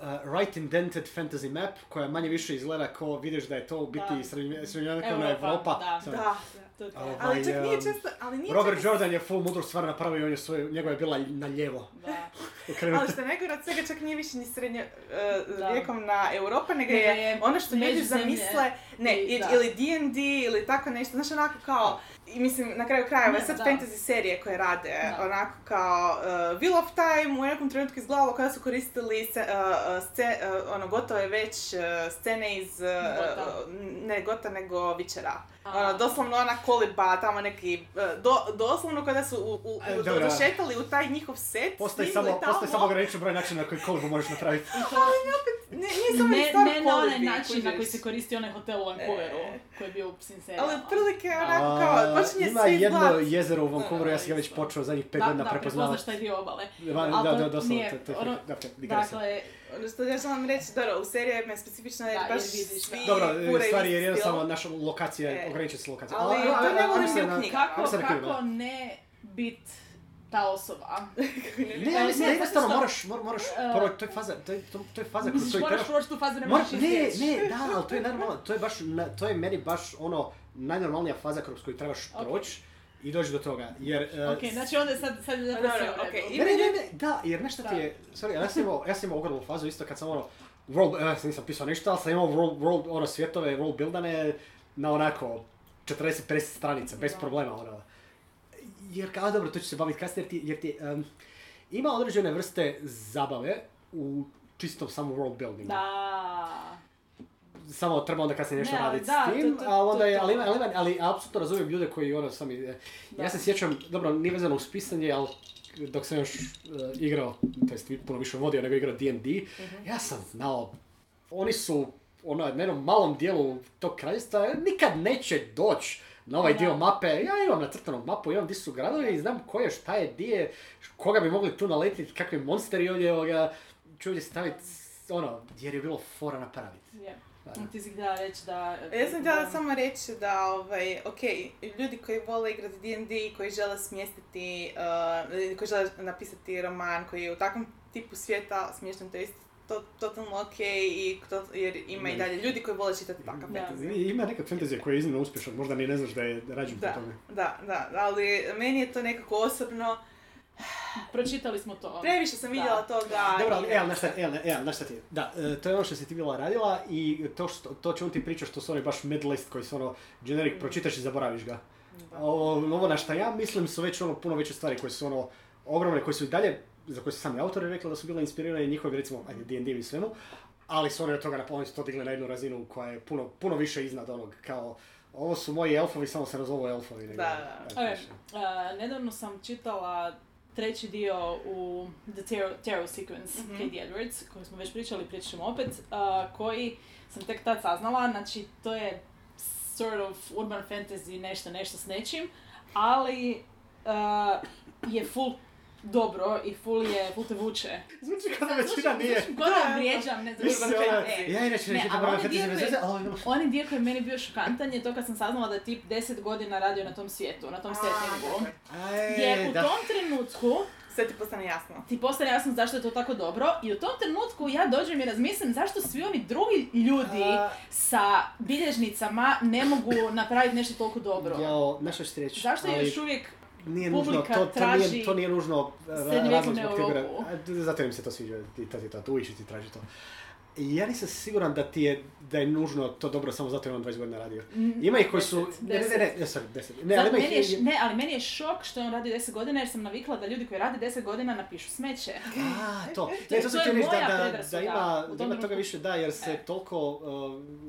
uh, right indented fantasy map koja manje više izgleda kao vidiš da je to u biti Da. srednjovekovna Europa, Evropa. da. Samo- Da, to. Ovaj, ali čak nije um, često, ali nije Robert čak- Jordan je full mudru stvar napravio i on je svoje, njegova je bila na lijevo. Da. Ali što najgore od svega čak nije više ni srednje uh, Da. vjekovna Europa, nego je, ono što ljudi zamisle, ne, I- da. ili D&D ili tako nešto, znaš onako kao, i mislim na kraju krajeva Ne, sad da. fantasy serije koje rade, Da. onako kao uh, Wheel of Time u nekom trenutku izgledalo kada su koristili se, uh, uh, sce- uh, ono gotove već uh, scene iz, uh, Gota. uh, ne Gota nego Vičera. Ono, doslovno ona koliba, tamo neki, uh, do, doslovno kada su u, u, E, došetali u taj njihov set, Postoji samo, tamo, postoji samo ograničen broj načina na koji kolibu možeš napraviti. I to, ne, nije samo ne, stvar ne na onaj način na koji se koristi onaj hotel u Vancouveru, E. koji je bio u psim Ali otprilike onako kao, počinje ima sve jedno izgledat. jezero u Vancouveru, ja sam ga već počeo zadnjih pet Da, godina da, prepoznavati. prepoznaš taj dio obale. Da, da, to da, doslovno, nije, to, to, to, ono, da. Dakle, Ono što ja želim reći, dobro, u seriji me specifično jer Da, baš svi da. Dobro, furaju stvari jer isti jednostavno stil. naša lokacija, E. ograničena se lokacija. Ali to ne volim knjigama. kako, kako da. ne bit ta osoba? Ne, ja mislim Ne, da jednostavno moraš, mor- moraš, E. prvo, to je faza, to je, to, to je faza kroz moraš proći tu fazu, ne možeš ne, ne, da, ali to je normalno, to je baš, na- to je meni baš ono, najnormalnija faza kroz koju trebaš Ok. proći i doći do toga, jer... e, Ok, znači onda sad, sad je zapravo sve i- Ne, ne, ne, ne, da, jer nešto ti je, sorry, ja sam imao, ja sam imao ogromnu fazu isto kad sam ono, world, ja nisam pisao ništa, ali sam imao world, world, ono, svjetove, world buildane na onako 40-50 stranica, bez Da. problema, ono. Jer, kao, dobro, to ću se baviti kasnije, jer ti, jer ti em, ima određene vrste zabave u čistom samo world buildingu. Da. Samo treba onda kasnije nešto Ne, ali raditi da, s tim, to- to- a onda je, ali, ali, ima- ali apsolutno razumijem ljude koji ono sami, ja se sjećam, dobro, nije vezano uz pisanje, ali dok sam još e, igrao, to jest puno više vodio nego igrao D&D, Mhm. ja sam znao, oni su ono, na jednom malom dijelu tog kraljstva, nikad neće doći na ovaj Da. dio mape, ja imam nacrtanu mapu, imam di su gradovi i znam ko je, šta je, di je, koga bi mogli tu naletiti, kakvi monsteri ovdje, ovoga, ću ovdje staviti, ono, jer je bilo fora napraviti. Je. Ti si htjela reći da... Ja sam htjela samo reći da, ovaj, ok, ljudi koji vole igrati D&D, koji žele smjestiti, uh, koji žele napisati roman koji je u takvom tipu svijeta smješten, to je isto to, totalno ok, i to, jer ima i Ne. dalje ljudi koji vole čitati takav fantasy. Ima neka fantazija koja je iznimno uspješna, možda ni ne znaš da je rađen po tome. da, da, ali meni je to nekako osobno, Pročitali smo to. previše sam vidjela toga. Dobro, ali, e, znaš šta, e, ali, e, ali znaš šta ti je? Da, e, to je ono što si ti bila radila i to, što, to čemu ti pričaš, to su oni baš mid list koji su ono generic, pročitaš i zaboraviš ga. Ovo, ovo na šta ja mislim su već ono puno veće stvari koje su ono ogromne, koje su i dalje, za koje su sami autori rekli da su bile inspirirane njihovi recimo, ajde, D&D i svemu, ali su oni od toga na oni su to digli na jednu razinu koja je puno, puno više iznad onog, kao, ovo su moji elfovi, samo se nazovu elfovi. Nego, Da, da. ajde, Ok, više. uh, nedavno sam čitala treći dio u The Tarot, Tarot Sequence Mhm. Katie Edwards, koji smo već pričali, pričat ćemo opet, uh, koji sam tek tad saznala, znači to je sort of urban fantasy, nešto, nešto s nečim, ali uh, je full dobro i full je, full te vuče. Zvuči kao da većina nije. Ko da vrijeđam, ne znam, urban ono, ja inače Ne, ne čitam ali Urban onaj dio Fantasy bez koji- veze, ali ono- Onaj dio koji je meni bio šokantan je to kad sam saznala da je tip 10 godina radio na tom svijetu, na tom settingu. Gdje Aj, u tom trenutku Sve ti postane jasno. ti postane jasno zašto je to tako dobro i u tom trenutku ja dođem i razmislim zašto svi oni drugi ljudi A, sa bilježnicama ne mogu napraviti nešto toliko dobro. Jao, znaš što ću ti reći? Zašto je ali- još uvijek nije nužno, to, to, nije, to nije nužno srednjovjekovnu razlog zbog tebe. Europu. A, Zato im se to sviđa, ti to ti to, tu ti traži to. Ja nisam siguran da ti je, da je nužno to dobro samo zato jer on 20 godina radio. Ima ih koji su... Ne, ne, ne, ne, sorry, deset. Ne, ali meni je, ne, ali meni je šok što je on radio 10 godina jer sam navikla da ljudi koji rade 10 godina napišu smeće. A, to. Ne, to to sam je reći da, moja da, predrasuda da ima, da ima toga više da, jer se E. toliko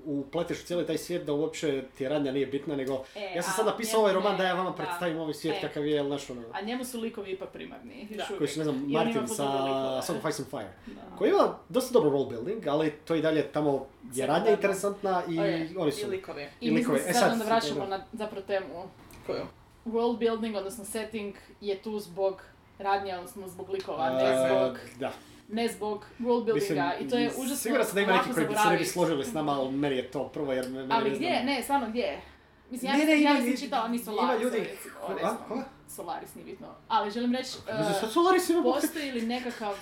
uh, upleteš u cijeli taj svijet da uopće ti radnja nije bitna, nego E, ja sam sad napisao ovaj roman ne, da ja vama da. predstavim ovaj svijet E. kakav je, jel, znaš, ono, A njemu su likovi ipak primarni. još koji su, ne znam, Martin sa. Song of Ice and Fire, Da. koji ima dosta dobro role building, ali to i dalje tamo je radnja interesantna i je, oni I su. likovi. I I mislim likove. da E se sad sad, onda vraćamo na zapravo temu. Koju? World building, odnosno setting, je tu zbog radnje, odnosno zbog likova, ne A, zbog, Da. ne zbog world buildinga. I to je užasno Siguran sam da ima neki koji bi se ne bi složili s nama, ali meni je to prvo jer me, meni Ali ne gdje? znam. Ne, stvarno gdje? Mislim, ja, Ne, ja nisam čitala ni ima Solaris. ljudi- recimo? Solaris, nije bitno. Ali želim reći, Mislim, uh, Solaris ima postoji li nekakav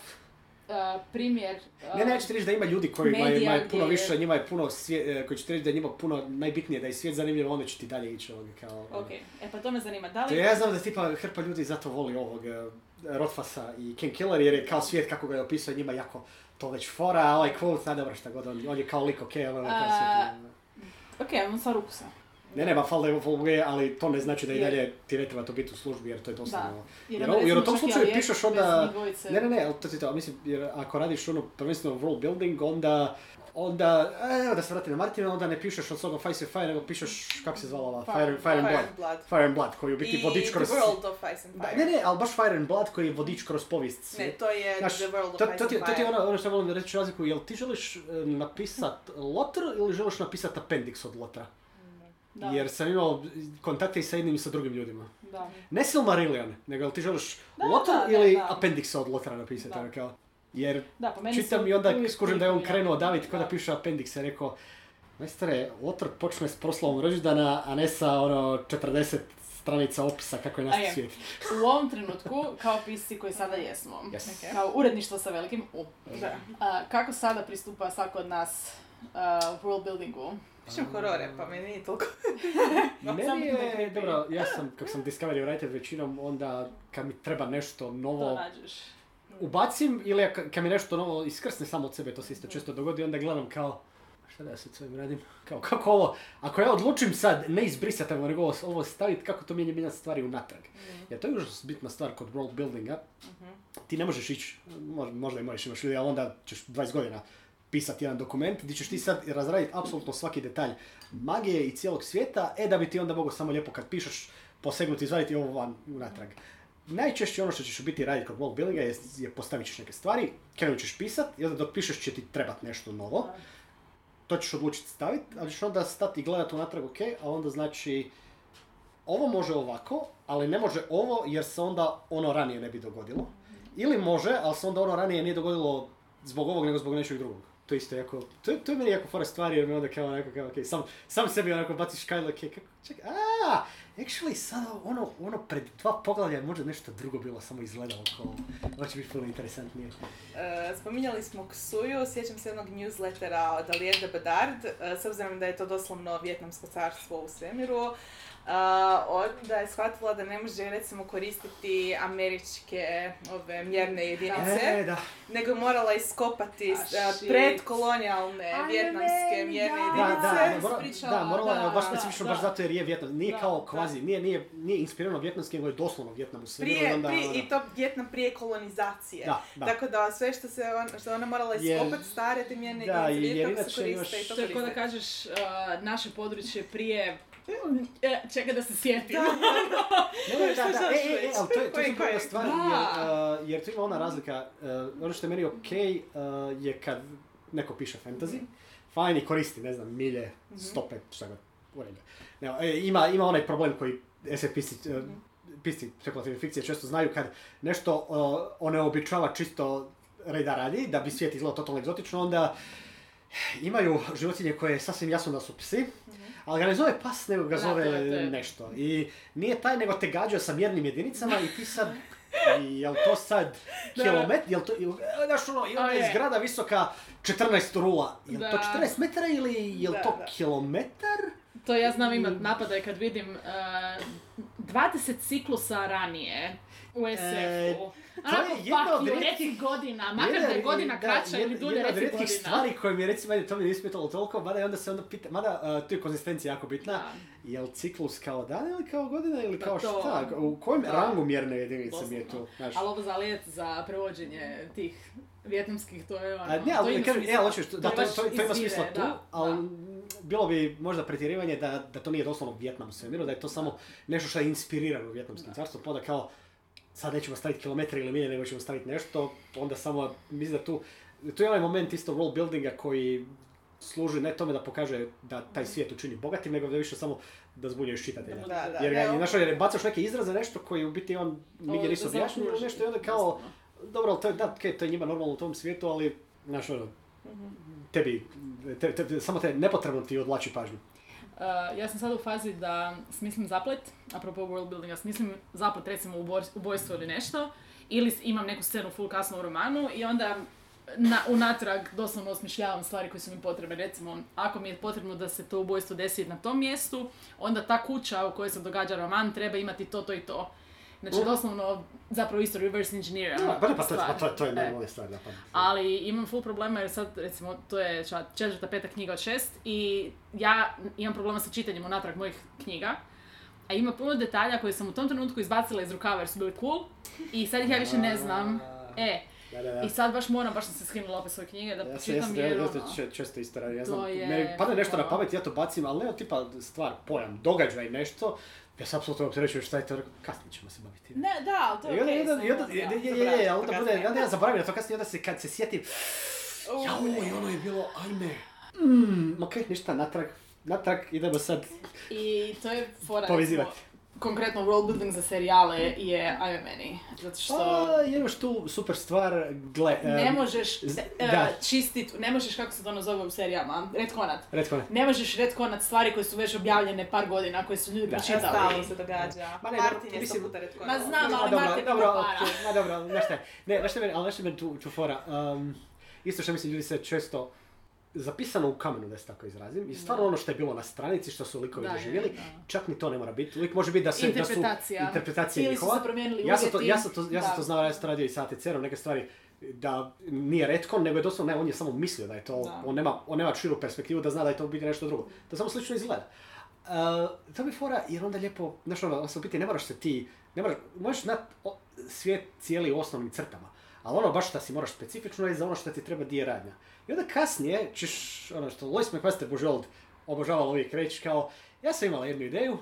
uh, primjer... uh, Ne, ne, ja ću ti reći da ima ljudi koji ima, medija ima puno gdje- više, njima je puno svije, koji će ti reći da je njima puno najbitnije da je svijet zanimljiv, onda će ti dalje ići ovoga kao... Ok, e pa to me zanima. Da To li... ja znam da tipa hrpa ljudi zato voli ovog eh, Rothfussa i King Killer jer je kao svijet kako ga je opisao njima jako to već fora, a ovaj quote, a dobro šta god, on, on je kao lik ok, ono kao A, svijet. Ok, on sa ukusa. Ne, ne, fal da je ovo ali to ne znači da i dalje ti ne treba to biti u službi jer to je ono- Jer, Jer, jer u tom i slučaju pišeš onda... Ne, ne, ne, ali to ti to, mislim, jer ako radiš ono prvenstveno world building, onda, onda, evo da se vratim na Martina, onda ne pišeš od Song of Ice and Fire, nego pišeš, kako se zvala ova, Fire, Fire, and Blood. Blood. Fire and Blood, koji je u biti I vodič kroz... The World of Ice and Da, Fire. ne, ne, ali baš Fire and Blood koji je vodič kroz povijest. Ne, to je Znaš, The World of to, ti, and to ti je Fire. ono, ono što volim reći razliku, jel ti želiš napisat lotr ili želiš napisat appendix od lotra? Da, Jer sam imao kontakte i sa jednim i sa drugim ljudima. da. Ne Silmarillion, nego jel ti želiš Da, da, ili da. appendix od lotra napisati, Da. kao. Jer Da, po meni čitam i onda skužim da je on krenuo David ko da piše appendix je rekao Majstore, lotr počne s proslavom rođendana, a ne sa ono 40 stranica opisa kako je nastao je. svijet. U ovom trenutku, kao pisci koji sada jesmo, Yes. kao uredništvo sa velikim U, Da. a, kako sada pristupa svako od nas a, world buildingu? Pišem horore, pa meni nije toliko. Meni da je, dobro, ja sam, kako sam Discovery writer većinom, onda kad mi treba nešto To novo, nađeš. ubacim ili kad mi nešto novo iskrsne samo od sebe, to se isto često dogodi, onda gledam kao, šta da ja sad s ovim radim? Kao, kako ovo, ako ja odlučim sad ne izbrisati, ovo, nego ovo- ovo staviti, kako to mijenja mijenja stvari unatrag. Jer to je užasno bitna stvar kod world buildinga. Ti ne možeš ići, možda, možda i možeš imaš ljudi, ali onda ćeš 20 godina pisati jedan dokument gdje ćeš ti sad razraditi apsolutno svaki detalj magije i cijelog svijeta, e da bi ti onda mogao samo lijepo kad pišeš posegnuti, izvaditi ovo van unatrag. Najčešće ono što ćeš biti raditi kod world buildinga je, je postavit ćeš neke stvari, krenut ćeš pisat i onda dok pišeš će ti trebat nešto novo. To ćeš odlučiti staviti, ali ćeš onda stati i gledati unatrag, ok, a onda znači ovo može ovako, ali ne može ovo jer se onda ono ranije ne bi dogodilo. Ili može, ali se onda ono ranije nije dogodilo zbog ovog nego zbog nečeg drugog. To isto jako, to, to je meni jako fora stvari jer mi onda kao onako kao, ok, sam, sam sebi onako baciš kaj, ok, kako, čekaj, a, actually sada ono, ono pred dva poglavlja je možda nešto drugo bilo, samo izgledalo kao, ovo će biti puno interesantnije. E, spominjali smo Ksuju, sjećam se jednog newslettera od Aliette de Bedard, e, s obzirom da je to doslovno vjetnamsko carstvo u svemiru. Onda je shvatila da ne može recimo koristiti američke ove mjerne jedinice, E, da. nego je morala iskopati A, e, predkolonijalne A, vjetnamske ne, mjerne jedinice. da, da, mora, da, morala, da, baš da, specifično da. baš zato jer je Vjetnam, nije Da, kao da. kvazi, nije, nije, nije inspirirano vjetnamski, nego je doslovno Vjetnam u svemiru i Prije, onda, prije, ono, I to Vjetnam prije kolonizacije. Da, da. Tako da sve što se on, što je ona morala iskopati stare te mjerne jedinice, kako se koriste i to To je kao da kažeš uh, naše područje prije... E, čekaj da se sjetim. Da, da, e, e, ali to je, to je stvar, Da. jer, uh, jer tu ima ona razlika, uh, ono što je meni okej uh, je kad neko piše fantasy, fajn i koristi, ne znam, milje, stope, šta god, u e, ima, ima onaj problem koji SF pisci, pisci spekulativne fikcije često znaju kad nešto uh, oneobičava čisto reda radi, da bi svijet izgledao totalno egzotično, onda imaju životinje koje je sasvim jasno da su psi, ali ga ne zove pas, nego ga Da, zove to to je. nešto. I nije taj, nego te gađa sa mjernim jedinicama i ti sad, i jel to sad Da. kilomet, jel to, jel, znaš ono, i onda je zgrada visoka 14 rula. Jel to Da. 14 metara ili jel Da, to da. kilometar? To ja znam imat napadaj kad vidim uh, 20 ciklusa ranije u SF-u. to je jedna od rijetkih- reci godina, makar da je godina kraća ili dulje, Jedna od rijetkih godina. stvari koje mi je recimo, ajde, to mi je ispitalo toliko, mada i onda se onda pita, mada uh, tu je konzistencija jako bitna, Da. je li ciklus kao dan ili kao godina ili Pa kao to- šta, u kojem da. rangu mjerne jedinice mi je to, znaš. Ali ovo za let, za prevođenje tih vjetnamskih, to je ono... A, ne, to ali kažem, smisla. e, da, to, to, to ima smisla tu, da, ali bilo bi možda pretjerivanje da, da to nije doslovno Vjetnam u svemiru, da je to samo nešto što je inspirirano Vjetnamskim carstvom, pa da kao sad nećemo staviti kilometre ili milje, nego ćemo staviti nešto, onda samo, mislim da tu, tu je onaj moment isto world buildinga koji služi ne tome da pokaže da taj svijet učini bogatim, nego da više samo da zbunjuješ čitatelja. Da, da, Jer, ga, ne, jer bacaš neke izraze, nešto koji u biti on nigdje nisu objašnjeni ili nešto i onda kao, dobro, ali to je, da, okej, to je njima normalno u tom svijetu, ali, znaš, ono, tebi, te, te, te- samo te nepotrebno ti odlači pažnju. Uh, ja sam sad u fazi da smislim zaplet, apropo world buildinga, smislim zaplet recimo ubojstvo ili nešto, ili imam neku scenu full kasno u romanu i onda na, unatrag doslovno osmišljavam stvari koje su mi potrebne. Recimo, ako mi je potrebno da se to ubojstvo desi na tom mjestu, onda ta kuća u kojoj se događa roman treba imati to, to i to. Znači, Mhm. doslovno, zapravo isto reverse engineeram Pa ne, pa to, pa to, je- to je E. normalna stvar, da, pa. Ali imam full problema jer sad, recimo, to je četvrta, peta knjiga od šest i ja imam problema sa čitanjem unatrag mojih knjiga. A ima puno detalja koje sam u tom trenutku izbacila iz rukava jer su bili cool i sad ih ja više ne znam. E, Da, da, da. i sad baš moram, baš sam se skinula opet svoje knjige da čitam ja, jer ja ono... če- često isto radim, ja znam, je pada nešto na ono- pamet, ja to bacim, ali ne tipa stvar, pojam, događaj nešto, ja se apsolutno opterećujem šta je to, kasnije ćemo se baviti. Ne, da, ali to I je onda, i onda, i onda, je, je, je, je, onda bude, onda ja zaboravim na to kasnije, onda se kad se sjetim, U, jauj, ono je bilo, ajme, mm, okej, ništa, natrag, natrag, idemo sad I to je fora, povezivati. Konkretno world building za serijale je Iron Mani. Zato što... Pa, imaš tu super stvar, gle, Ne em, možeš z- e, da. čistit, ne možeš, kako se to nazove u serijama, retkonat. Retko ne. Ne možeš retkonat stvari koje su već objavljene par godina, koje su ljudi Da. Pročitali. stalno se događa. Ma ne, Martin je mislim- puta retko. Ma znam, ali dobro, Martin okej, ma dobro, znaš šta je, ne, znaš šta je meni, ali znaš šta je meni tu, tu fora, um, isto što mislim ljudi se često zapisano u kamenu, da se tako izrazim, i stvarno ono što je bilo na stranici, što su likovi Da, doživjeli, da. čak ni to ne mora biti, uvijek može biti da se, da su Interpretacija. interpretacije Ili su njihova. se promijenili Ja sam to, ja sam to, ja sam to znao, ja sam to radio i sa ATC-om, neke stvari, da nije retcon, nego je doslovno, ne, on je samo mislio da je to, Da. on nema, on nema širu perspektivu da zna da je to biti nešto drugo. To samo slično izgleda. Uh, to bi fora, jer onda lijepo, znaš ono, se biti ne moraš se ti, ne moraš, možeš znat o- svijet cijeli u osnovnim crtama, ali ono baš što si moraš specifično je za ono što ti treba di je radnja. I onda kasnije ćeš, ono što Lois McMaster Bujold obožavala uvijek reći kao, ja sam imala jednu ideju,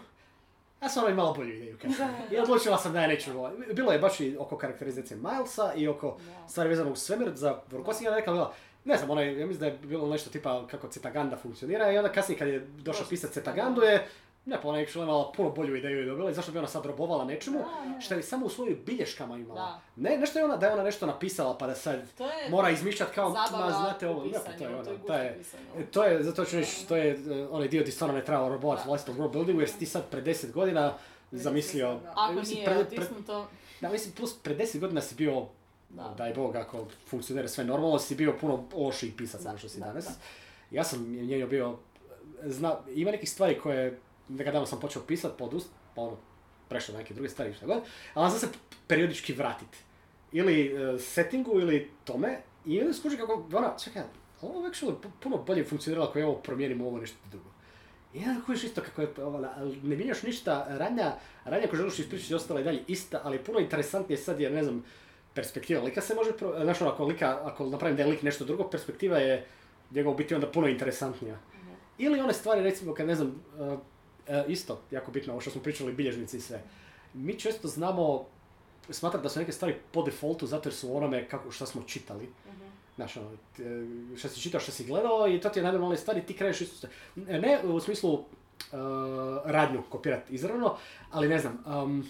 ja sam ono imala bolju ideju kasnije. I odlučila sam da je neću. Bilo je baš i oko karakterizacije Milesa i oko stvari vezano uz svemir za Vorkosija rekla bila, ne znam, je, ja mislim da je bilo nešto tipa kako Cetaganda funkcionira i onda kasnije kad je došao pisat Cetagandu je, ne pa ona je imala puno bolju ideju i dobila i zašto bi ona sad robovala nečemu, što je samo u svojim bilješkama imala. Da. Ne, nešto je ona, da je ona nešto napisala pa da sad To je mora izmišljati kao, ma znate ovo, ne, pa to je ono, to je to je, e, to je, zato ću reći, to je e, onaj dio ti stvarno ne treba robovati Da. vlastitom world buildingu jer si ti sad pred 10 godina zamislio. Ako mislim, nije pred- pred- otisnuto, da, mislim, plus pred 10 godina si bio, Da. daj Bog, ako funkcionira sve normalno, si bio puno lošiji pisac nego što si da, danas. da. Ja sam njeno bio, zna, ima nekih stvari koje, nekad davno sam počeo pisat, pa odust, pa ono, prešao na neke druge stvari, šta god, ali znam se periodički vratiti. Ili e, settingu, ili tome, i onda skuži kako, ona, čekaj, ovo je actually pu- puno bolje funkcioniralo ako ja ovo promijenim ovo nešto drugo. I onda kužiš isto kako je, ona, ali ne mijenjaš ništa, radnja, radnja ako želiš ispričati ostala i dalje ista, ali puno interesantnije sad jer ne znam, perspektiva lika se može, pro, znaš ono, ako, lika, ako napravim da je lik nešto drugo, perspektiva je njegov biti onda puno interesantnija. Ili one stvari, recimo, kad ne znam, uh, isto, jako bitno, ovo što smo pričali, bilježnici i sve. Mi često znamo smatrati da su neke stvari po defaultu zato jer su onome kako, što smo čitali. Znaš, ono, t- što si čitao, što si gledao i to ti je najnormalnije stvari, ti kreneš isto. Ne, ne u smislu uh, radnju kopirati izravno, ali ne znam, um,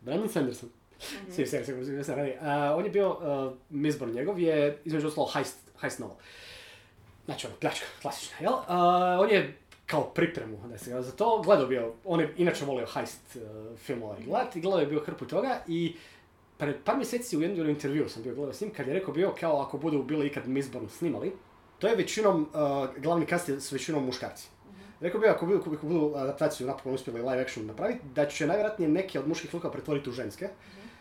Brandon Sanderson, mm-hmm. svi se se se radi, uh, on je bio, uh, Mizborn njegov je između ostalo heist, heist novel. Znači ono, pljačka, klasična, jel? Uh, on je kao pripremu da se za to gledao bio, on je inače volio heist uh, filmova i gledat i gledao je bio hrpu toga i pred par mjeseci u jednom intervju sam bio gledao s njim kad je rekao bio kao ako budu bili ikad Mizborn snimali, to je većinom, uh, glavni cast je s većinom muškarci. Rekao bi ako budu, ako budu adaptaciju napokon uspjeli live action napraviti, da će najvjerojatnije neke od muških likova pretvoriti u ženske.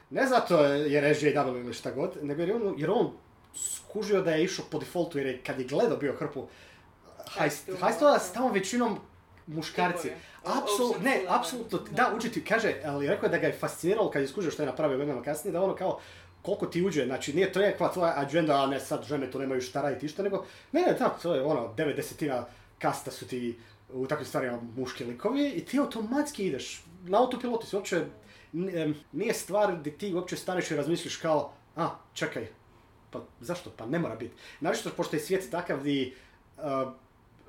Ne zato jer je SJW ili šta god, nego jer je on, jer on skužio da je išao po defaultu jer je kad je gledao bio hrpu heist, filmova, heistova da. s tamo većinom muškarci. Apsolutno, ne, apsolutno, da, učiti, kaže, ali rekao je da ga je fasciniralo kad je skužio što je napravio godinama kasnije, da ono kao, koliko ti uđe, znači nije to nekakva tvoja agenda, a ne sad žene tu nemaju šta raditi išta, nego, ne, ne, da, to je ono, 90 kasta su ti u takvim stvarima muški likovi i ti automatski ideš, na autopilotu si uopće, nije stvar gdje ti uopće staneš i razmisliš kao, a, čekaj, pa zašto, pa ne mora biti. Naročito pošto je svijet takav di, uh,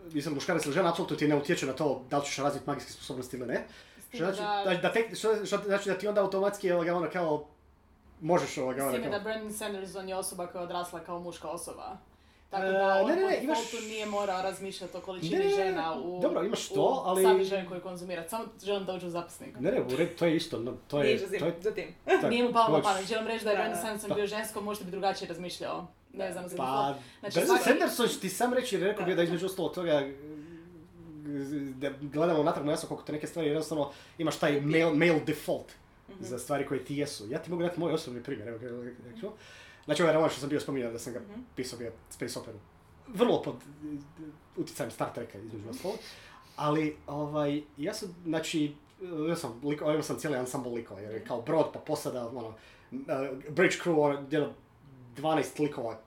mislim, muškarac ili žena, apsolutno ti ne utječe na to da li ćeš razviti magijske sposobnosti ili ne. Što znači, da- da, tek, što, što znači da ti onda automatski ovoga, ono kao, možeš ovoga, S ono kao... da Brandon Sanderson je osoba koja je odrasla kao muška osoba. Tako E, da on ne, ne, ne, po imaš- defaultu nije morao razmišljati o količini Ne, ne, ne, žena u, dobro, imaš to, ali- u sadržaju koji konzumira. Samo želim da uđe u zapisnik. Ne, ne, u redu, to je isto, no, to je... Nije to je za tim. tak, Nije mu palo na pamet. Želim reći da je Brandon. Sanderson Pa- bio žensko, možda bi drugačije razmišljao. Ne znam, za Pa. Znači, Sanderson ti sam reći, rekao bio da između ostalog toga, da gledamo natrag mu jasno koliko te neke stvari, jednostavno imaš taj male, male default za stvari koje ti jesu. Ja ti mogu dati moj osobni primjer, evo reću. Znači ovaj roman što sam bio spominjao da sam ga pisao bio Space Opera. Vrlo pod utjecajem Star Treka između ostalog. Ali, ovaj, ja sam, znači, ja sam, liko, imao sam cijeli ansambl likova, jer je kao brod, pa posada, ono, uh, bridge crew, ono, jedno 12 likova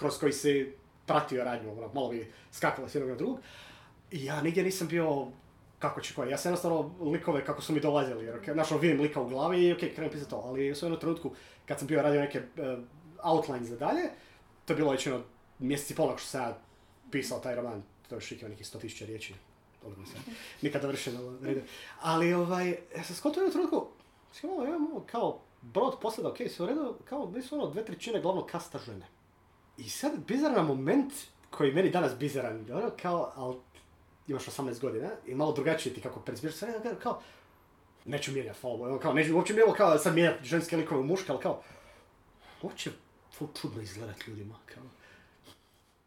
kroz koji se pratio radnju, ono, malo bi skakalo s jednog na drugog. I ja nigdje nisam bio kako će koji. Ja sam jednostavno likove kako su mi dolazili, jer ono, vidim lika u glavi i ok, krenem pisati to. Ali u jednom trenutku, kad sam bio radio neke uh, outlines za dalje, to je bilo već jedno mjesec i pol nakon što sam ja pisao taj roman, to je šikio nekih 100.000 riječi. Toliko se nikad dovršeno u redu. Ali ovaj, ja sam skontao u jednom trenutku, sam malo, imamo kao brod posada, ok, sve u redu, kao nisu ono dve trećine glavnog kasta žene. I sad bizaran moment koji meni danas bizaran, ono kao, ali imaš 18 godina i malo drugačije ti kako percipiraš sve, kao, neću mijenjati, Bogu, ono kao, neću uopće bilo kao sad mijenjati ženske likove muške, ali kao, uopće ful čudno izgledat ljudima, kao,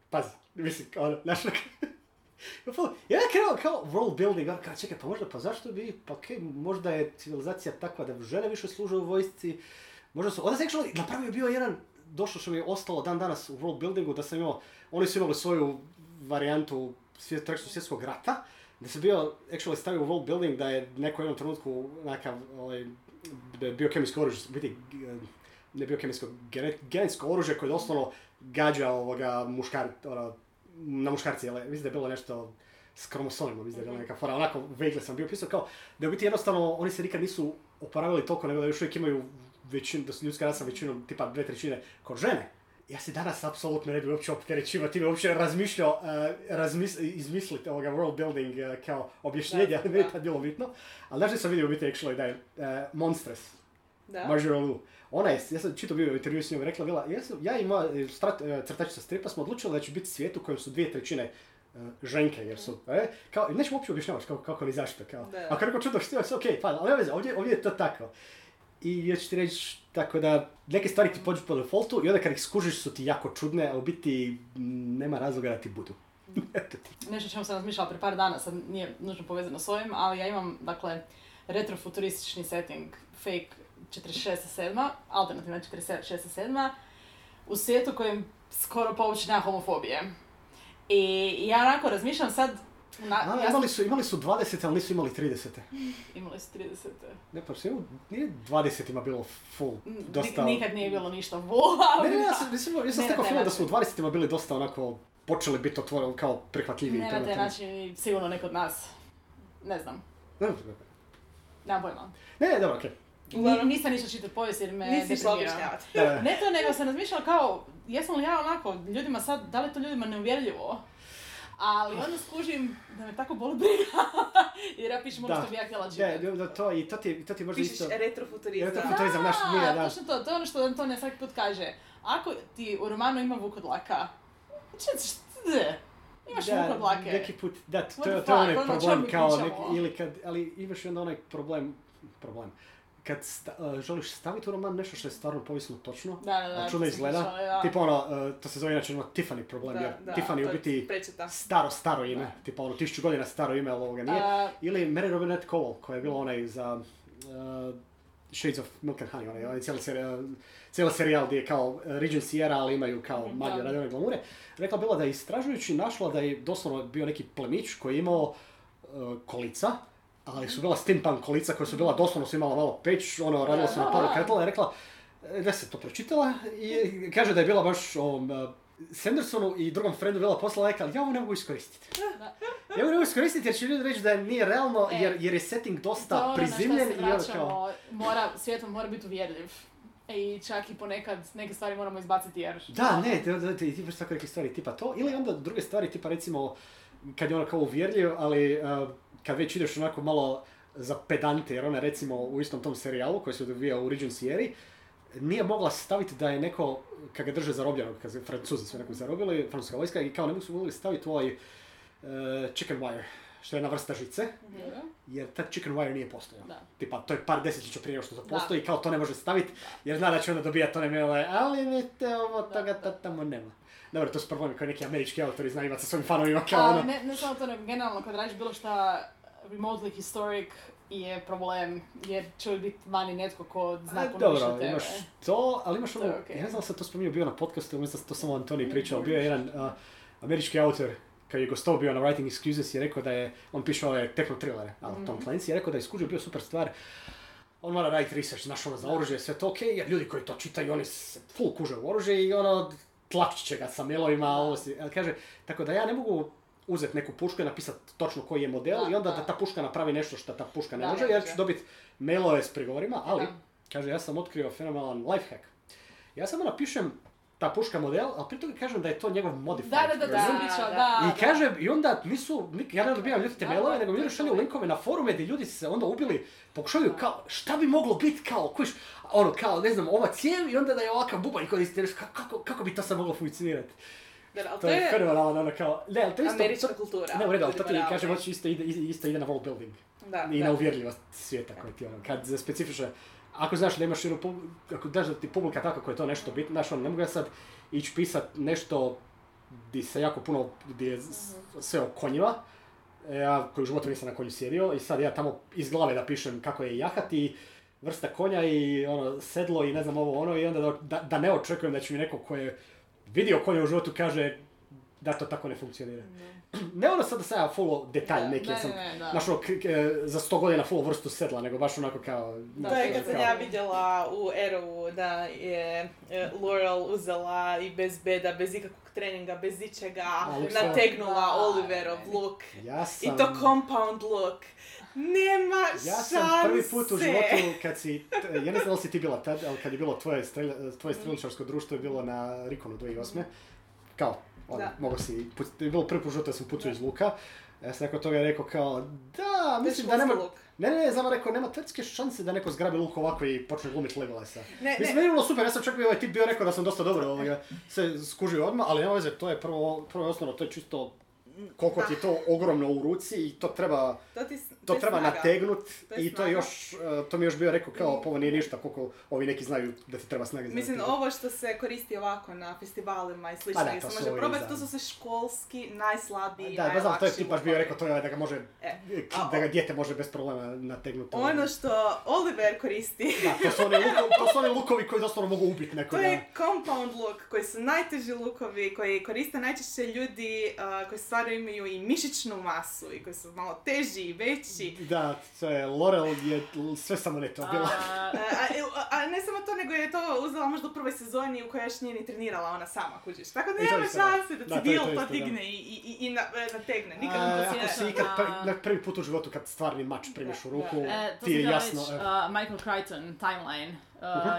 pazi, mislim, ono, znaš, ja krenuo kao world building, ono kao, čekaj, pa možda, pa zašto bi, pa okej, možda je civilizacija takva da žene više služe u vojsci, možda su, onda sam actually napravio bio jedan, došlo što mi je ostalo dan danas u world buildingu, da sam imao, oni su imali svoju varijantu svjet, svjetskog rata, da sam bio actually stavio u world building da je neko u jednom trenutku nekakav ovaj, biokemijsko oružje, biti eh, ne biokemijsko, gene- genetsko oružje koje doslovno gađa ovoga muškar, ono, na muškarci, jel, mislim da je bilo nešto s kromosomima, mislim da je bila neka fora, onako vague sam bio pisao kao da je u biti jednostavno oni se nikad nisu oporavili toliko nego da još uvijek imaju većinu, da su ljudska rasa većinom tipa dve trećine kao žene. Ja se danas apsolutno ne bi uopće opterećivao time, uopće razmišljao, uh, razmis, izmisliti ovoga world building uh, kao objašnjenje, Da, ali meni da. je tad bilo bitno. Ali znaš da sam vidio biti actually da je uh, Monstress, Da. Marjorie Liu. Ona je, ja sam čito bio intervju s njom, rekla bila, ja, sam, ja i moja e, strat, e, crtačica stripa smo odlučili da će biti svijet u kojem su dvije trećine e, ženke, jer su, e, kao, nećemo uopće objašnjavati kako, kako ni zašto, kao, Da. ako neko čudo što je ok, pa, ali ovdje, ovdje je to tako. I ja ću ti reći, tako da, neke stvari ti pođu po defaultu i onda kad ih skužiš su ti jako čudne, a u biti nema razloga da ti budu. Eto ti. Nešto čemu sam razmišljala prije par dana, sad nije nužno povezano s ovim, ali ja imam, dakle, retrofuturistični setting, fake 46.7, alternativna 46.7, u svijetu kojem skoro pa uopće nema homofobije. I ja onako razmišljam sad, na, A, ja imali, su, imali su 20, ali nisu imali 30. imali su 30. Ne, pa imali- nije 20 ima bilo full, dosta... Nikad nije bilo ništa vola. Ne, ne, ja sam, mislim, ja sam Ne, stekao film da su u način. 20-ima bili dosta onako, počeli biti otvoreni kao prihvatljiviji. Ne na taj način, sigurno ne kod nas. Ne znam, Ne, ne, nemam pojma. ne, ne, dobro, okej. Uglavnom, Nisam nišla čitati povijest jer me Nisi išla. Ne to, nego sam razmišljala kao, jesam li ja onako, ljudima sad, da li to ljudima neuvjerljivo? Ali onda skužim da me tako boli briga, jer ja pišem ono Da. što bi ja htjela Da, čitati. da, to, i to ti, to ti možda Pišeš isto... retrofuturizam. Retro- to je za naš- nije, da. točno to, to je ono što Antonija svaki put kaže. Ako ti u romanu ima vukodlaka, č- č- imaš da, vukodlake. neki put, da, to, the to je onaj ono problem kao, nek, ili kad, ali imaš onda onaj problem, problem, kad sta- uh, želiš staviti u roman nešto što je stvarno povijesno točno, Da, da, da. a čudno izgleda, da. tipa ono, uh, to se zove inače ono Tiffany problem, jer Tiffany je u biti staro, staro ime, tipa ono tisuću godina staro ime, ali ovoga nije. A, Ili Mary Robinette Cowell, koja je bila onaj za uh, Shades of Milk and Honey, onaj, onaj cijeli, serijal, cijeli serijal gdje je kao uh, Regency era, ali imaju kao Mhm, magiju da. radi one glamure. Rekla bila da je istražujući našla da je doslovno bio neki plemić koji je imao uh, kolica, ali su bila steampunk kolica koja su bila doslovno su imala malo peć, ono, radila su na paru kretala i rekla e, da se to pročitala i kaže da je bila baš ovom uh, Sandersonu i drugom friendu bila poslala rekla, ja ovo ne mogu iskoristiti. Ja ovo ne mogu iskoristiti jer će ljudi reći da nije realno E, jer, jer je setting to je dosta ono na šta prizimljen se i ono kao... mora, svijet mora biti uvjerljiv. E, I čak i ponekad neke stvari moramo izbaciti jer... Da, ne, ti, ti, ti baš tako neke stvari tipa to, ili onda druge stvari tipa recimo kad je ono kao uvjerljiv, ali uh, kad već ideš onako malo za pedante, jer ona recimo u istom tom serijalu koji se odvija u eri, nije mogla staviti da je neko, kad ga drže zarobljenog, kad se Francuzi su nekog zarobili, francuska vojska, i kao ne mogu su mogli staviti ovaj uh, chicken wire, što je jedna vrsta žice, Dobro. jer tad chicken wire nije postojao. Da. Tipa, to je par desetljeća prije što to Da. postoji, kao to ne može staviti, jer zna da će onda dobijati one mailove, ali vidite, ovo toga ta- tamo nema. Dobro, to su problemi koji neki američki autori znaju imati sa svojim fanovima, kao ono. ne, ne samo to, nego generalno kad radiš bilo šta remotely historic je problem, jer će uvijek biti vani netko ko zna A, puno više Dobro, od tebe. imaš to, ali imaš ono, okej. ja ne znam sam to spominjao bio na podcastu, mislim da to samo Antoni pričao, bio je jedan a, američki autor, kad je gostov bio na Writing Excuses, je rekao da je, on piše ove techno thrillere, ali Tom Clancy je rekao da je skužio bio super stvar, on mora raditi research, znaš ono, za oružje, sve to okej, jer ljudi koji to čitaju, oni se full kuže u oružje i ono, tlačit će ga sa mailovima, ovo si, ali kaže, tako da ja ne mogu uzeti neku pušku i napisati točno koji je model Da, i onda da. da ta puška napravi nešto što ta puška ne Da, može, jer može. ću dobiti mailove s prigovorima, ali, Da. kaže, ja sam otkrio fenomenalan lifehack. Ja samo napišem ta puška model, ali pri toga kažem da je to njegov modified Da, da, da, da. I kaže, i onda nisu, ja ne dobivam ljudi te mailove, da, nego mi ljudi je šalju linkove na forume gdje ljudi se onda ubili, pokušavaju kao, šta bi moglo biti kao, kojiš, ono, kao, ne znam, ova cijev i onda da je ovakav bubanj koji kako, kako bi to sad moglo funkcionirati. Da, ali To je fenomenalan, ono kao, ne, ali to je isto, američka kultura. ne, u redu, ali to ti kažem, hoće isto ide, isto ide na world building Da, i da. na uvjerljivost svijeta koji ti ono, kad za specifične, ako znaš da imaš jednu, pub- ako daš da ti publika tako koja je to nešto bitno, znaš, ono, ne mogu ja sad ići pisat nešto di se jako puno, di je s- sve o konjima, ja koji u životu nisam na konju sjedio i sad ja tamo iz glave da pišem kako je jahat i vrsta konja i ono sedlo i ne znam ovo ono i onda da, da, ne očekujem da će mi neko ko je vidio konja u životu kaže da to tako ne funkcionira. Ne ono sad da sam ja full detalj neki, ne, ja sam, ne, ne, da. znaš ono, k- k- za sto godina full vrstu sedla, nego baš onako kao... Da, To je kad je sam kao- ja vidjela u Arrowu da je e, Laurel uzela i bez beda, bez ikakvog treninga, bez ičega, nategnula Da. Oliverov look. Ja I to compound look. Nema Ja sam šanse. prvi put u životu kad si, ja ne znam da li si ti bila tad, ali kad je bilo tvoje, strelja, tvoje streličarsko društvo je bilo na Rikonu 2008. Kao, ono, mogo si, put, je bilo prvi put da sam pucao iz luka. Ja sam nakon toga rekao kao, da, mislim da nema, ne, ne, ne, samo rekao, nema teoretske šanse da neko zgrabi luk ovako i počne glumiti Legolas. Ne, Mislim, meni je bilo super, ja sam čak bio ovaj tip bio rekao da sam dosta dobro ovoga, se skužio odmah, ali nema veze, to je prvo, prvo i osnovno, to je čisto koliko ti je to ogromno u ruci i to treba, To, ti, to treba nategnut To i to je još, e, to mi još bio rekao kao, pa ovo nije ništa, koliko ovi neki znaju da ti treba snage Mislim, ovo što se koristi ovako na festivalima i slično, Pa da, to se može probati, to su sve školski, najslabiji, Da, da znam, to je tip baš bio rekao, to je ovaj da ga može, E, a da ga dijete može bez problema nategnuti. Ono što Oliver koristi, Da, to su, oni lukovi, to su oni lukovi koji doslovno mogu ubiti to nekoga. je compound look, koji su najteži lukovi, koji koriste najčešće ljudi a, koji stvarno imaju i mišićnu masu i koji su malo teži i veći. Da, to je, Laurel je sve samo ne to bilo. A, A, a, a ne samo to, nego je to uzela možda u prvoj sezoni u kojoj još nije ni trenirala ona sama, kužiš. Tako da nema da. šanse da Da, to je civil to da. digne i, i, i, i na, e, nategne. Nikad A, to ako sjeća. si ikad pre, A- na prvi put u životu kad stvarni mač primiš u ruku, E, ti je jasno. e, uh, Michael Crichton, Timeline,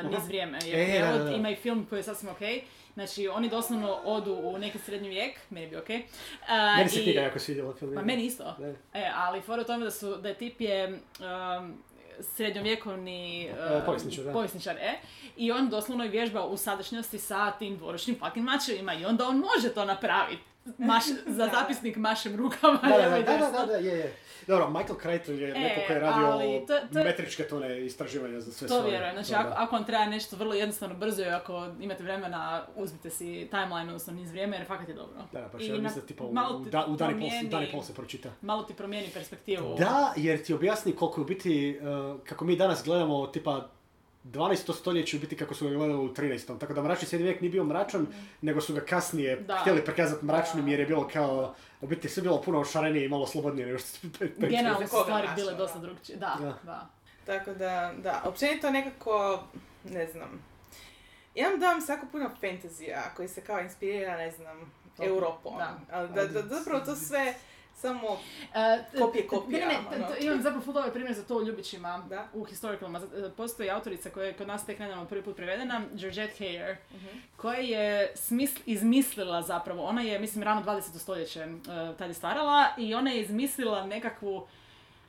uh, niz vrijeme. Jer E, da, da, prijevod da. ima i film koji je sasvim okej. Znači, oni doslovno odu u neki srednji vijek, meni bi okej. Uh, Meni se knjiga jako svidjela film. Pa meni isto. Ne. E, ali fora u tome da su, da je tip je um, srednjovjekovni uh, povjesničar, povjesničar, e. I on doslovno vježba u sadašnjosti sa tim dvoročnim fucking mačevima i onda on može to napraviti. maš, za zapisnik mašem rukama. Da, da, da, da, da, je, je. Dobro, Michael Crichton je neko ko je radio E, ali to- to- metričke tone istraživanja za sve To svoje. vjerujem, znači ako, ako vam treba nešto vrlo jednostavno brzo i ako imate vremena, uzmite si timeline, odnosno niz vrijeme, jer fakat je dobro. Da, pa ja mislim da tipa u, da, u dan i pol, promijeni- dan i pol se pročita. Malo ti promijeni perspektivu. Da, jer ti objasni koliko je u biti, uh, kako mi danas gledamo, tipa 12. stoljeće u biti kako su ga gledali u 13. Tako da mračni srednji vijek nije bio mračan, nego su ga kasnije Da. htjeli prikazati mračnim jer je bilo kao, u biti sve bilo puno šarenije i malo slobodnije nego što su Generalno su stvari bile da. dosta drugčije. Da, Da. da. Tako da, da, općenito nekako, ne znam, imam dojam svako puno fantazija koji se kao inspirira, ne znam, Europom. da. Ali da, da, zapravo to sve samo E, Kopije, kopija, Ne, ne, ono. to- imam zapravo full dobar primjer za to u Ljubićima, Da. u historicalima. Z- Postoji autorica koja je kod nas tek nedavno prvi put prevedena, Georgette Heyer, koja je smisl, izmislila zapravo, ona je, mislim, rano 20. stoljeće e, tad je stvarala i ona je izmislila nekakvu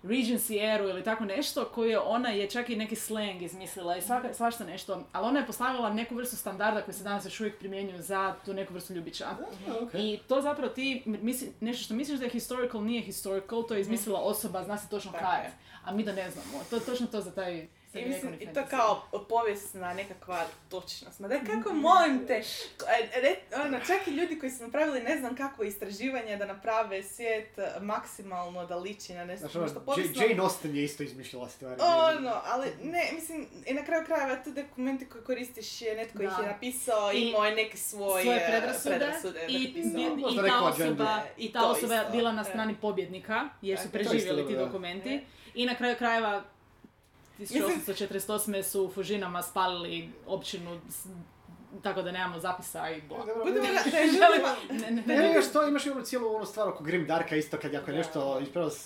Regency eru ili tako nešto koju je ona je čak i neki slang izmislila i svaka, svašta nešto, ali ona je postavila neku vrstu standarda koji se danas još uvijek primjenjuju za tu neku vrstu ljubića. okej. I to zapravo ti, misli, nešto što misliš da je historical nije historical, to je izmislila osoba, zna se točno Tako kaj je. je. A mi da ne znamo. To je točno to za taj I, mislim, I to kao povijesna nekakva točnost. Ma daj kako molim te, e, re- ono, čak i ljudi koji su napravili ne znam kakvo istraživanje da naprave svijet e, maksimalno da liči na nešto, Znači, ono, nešto J- povijesno. Jane Austen je isto izmišljala stvari. Ono, ali ne, mislim, i na kraju krajeva te dokumenti koje koristiš je netko ih je Da. napisao i imao je neki svoj svoje e, predrasude, predrasude je i, napisao. i, Možda i ta osoba, I ta to osoba je isto, bila na e. strani pobjednika jer su preživjeli ti da. dokumenti. E. I na kraju krajeva 1848. su u Fužinama spalili općinu s- tako da nemamo zapisa i bla. Budemo da, da Ne, ne, Ne, ne, ne, imaš to, imaš i onu cijelu onu stvar oko Grim Darka isto kad ako je nešto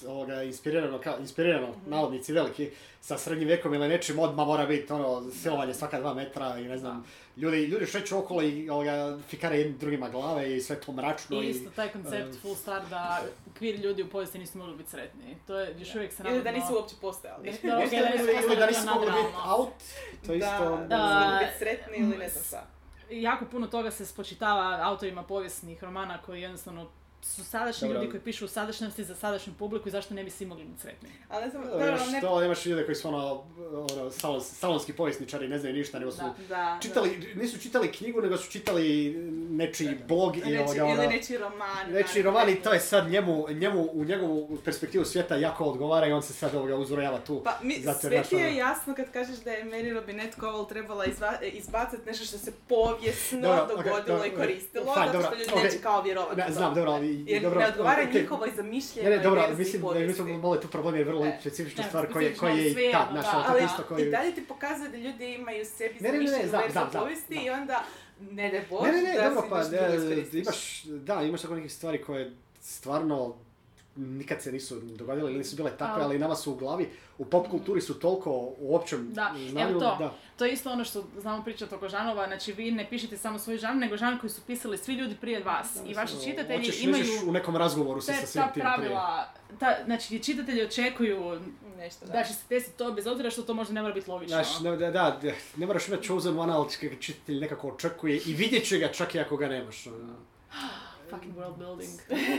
ovoga, inspirirano, kao, inspirirano, navodnici veliki, sa srednjim vekom ili nečim, odmah mora biti ono, silovanje svaka dva metra i ne znam, ljudi, ljudi šeću okolo i ovoga, fikare jednim drugima glave i sve to mračno I isto taj koncept e, full star da kvir ljudi u povijesti nisu mogli biti sretni. To je još uvijek se ili da nisu uopće postojali. Da, da nisu ili da postojali nisu mogli biti out, to isto... Da, Da. da, da, biti sretni ili ne znam šta. jako puno toga se spočitava autorima povijesnih romana koji jednostavno su sadašnji Dobro. ljudi koji pišu u sadašnjosti za sadašnju publiku i zašto ne bi svi mogli biti sretni. Ali ne znam, ne... to, imaš ljude koji su ono, ono salon, salonski povjesničari, ne znaju ništa, nego su Da. Da, čitali, nisu čitali knjigu, nego su čitali nečiji blog da. i Neči, ovoga, ono, ili nečiji roman. Neći da, roman i to je sad njemu, njemu u njegovu perspektivu svijeta jako odgovara i on se sad ovoga uzrojava tu. Pa mi, Zato sve ti je ono- jasno kad kažeš da je Mary Robinette Cowell trebala izva, izbaciti nešto što se povijesno dogodilo i koristilo, fine, zato dobro, što ljudi neće kao vjerovati znam, dobro, ali... Jer dobro, ne odgovara ok. njihovoj zamišljenoj Ne, ne, dobro, ali mislim da mi povijesti. smo malo tu problem je vrlo specifična ne, stvar koja je, koja je i ta, ono, ali- tako isto I dalje ti pokazuje da ljudi imaju sebi Ne, ne, ne, ne, zamišljenu verziju povijesti i onda, ne daj Bog, Ne, ne, ne, da dobro, pa ne, imaš, da, imaš tako nekih stvari koje stvarno nikad se nisu dogodile ili nisu bile takve, Ali- ali nama su u glavi, u pop kulturi su toliko u općem Da, znanju, evo to. da. To je isto ono što znamo pričati oko žanova, znači vi ne pišete samo svoj žan, nego žan koji su pisali svi ljudi prije vas. I vaši čitatelji Hoćeš, imaju u nekom razgovoru se sa svim ta tim prije. pravila, ta, znači čitatelji očekuju Nešto, da. da će se desiti to bez obzira što to možda ne mora biti logično. Znaš, ne, da, da, ne moraš imati chosen one, ali čitatelj nekako očekuje i vidjet će ga čak i ako ga nemaš. ono. Fucking world building.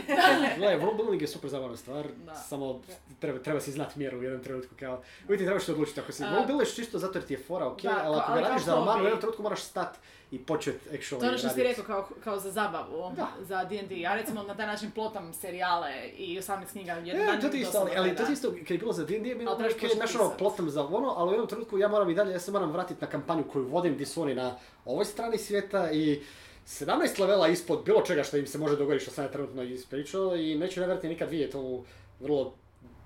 Gle, world building je super zabavna stvar, Da. samo treba, treba si znati mjeru u jednom trenutku kao... Uvijek trebaš se odlučiti, ako si A- world buildeš čisto zato jer ti je fora, ok, Da, ali ako ga radiš za roman, u jednom trenutku moraš stat i počet actually To je ono što si rekao kao, kao za zabavu, Da. za D&D. Ja recimo na taj način plotam serijale i 18 knjiga jedan E, to ti isto, ali, ali je, to ti isto, kad je bilo za D&D, bilo ok, početi znaš ono, plotam za ono, ali u jednom trenutku ja moram i dalje, ja se moram vratiti na kampanju koju vodim, gdje su oni na ovoj strani svijeta i 17 levela ispod bilo čega što im se može dogoditi što sam ja trenutno ispričao i neću nevjerojatno nikad vidjeti ovu vrlo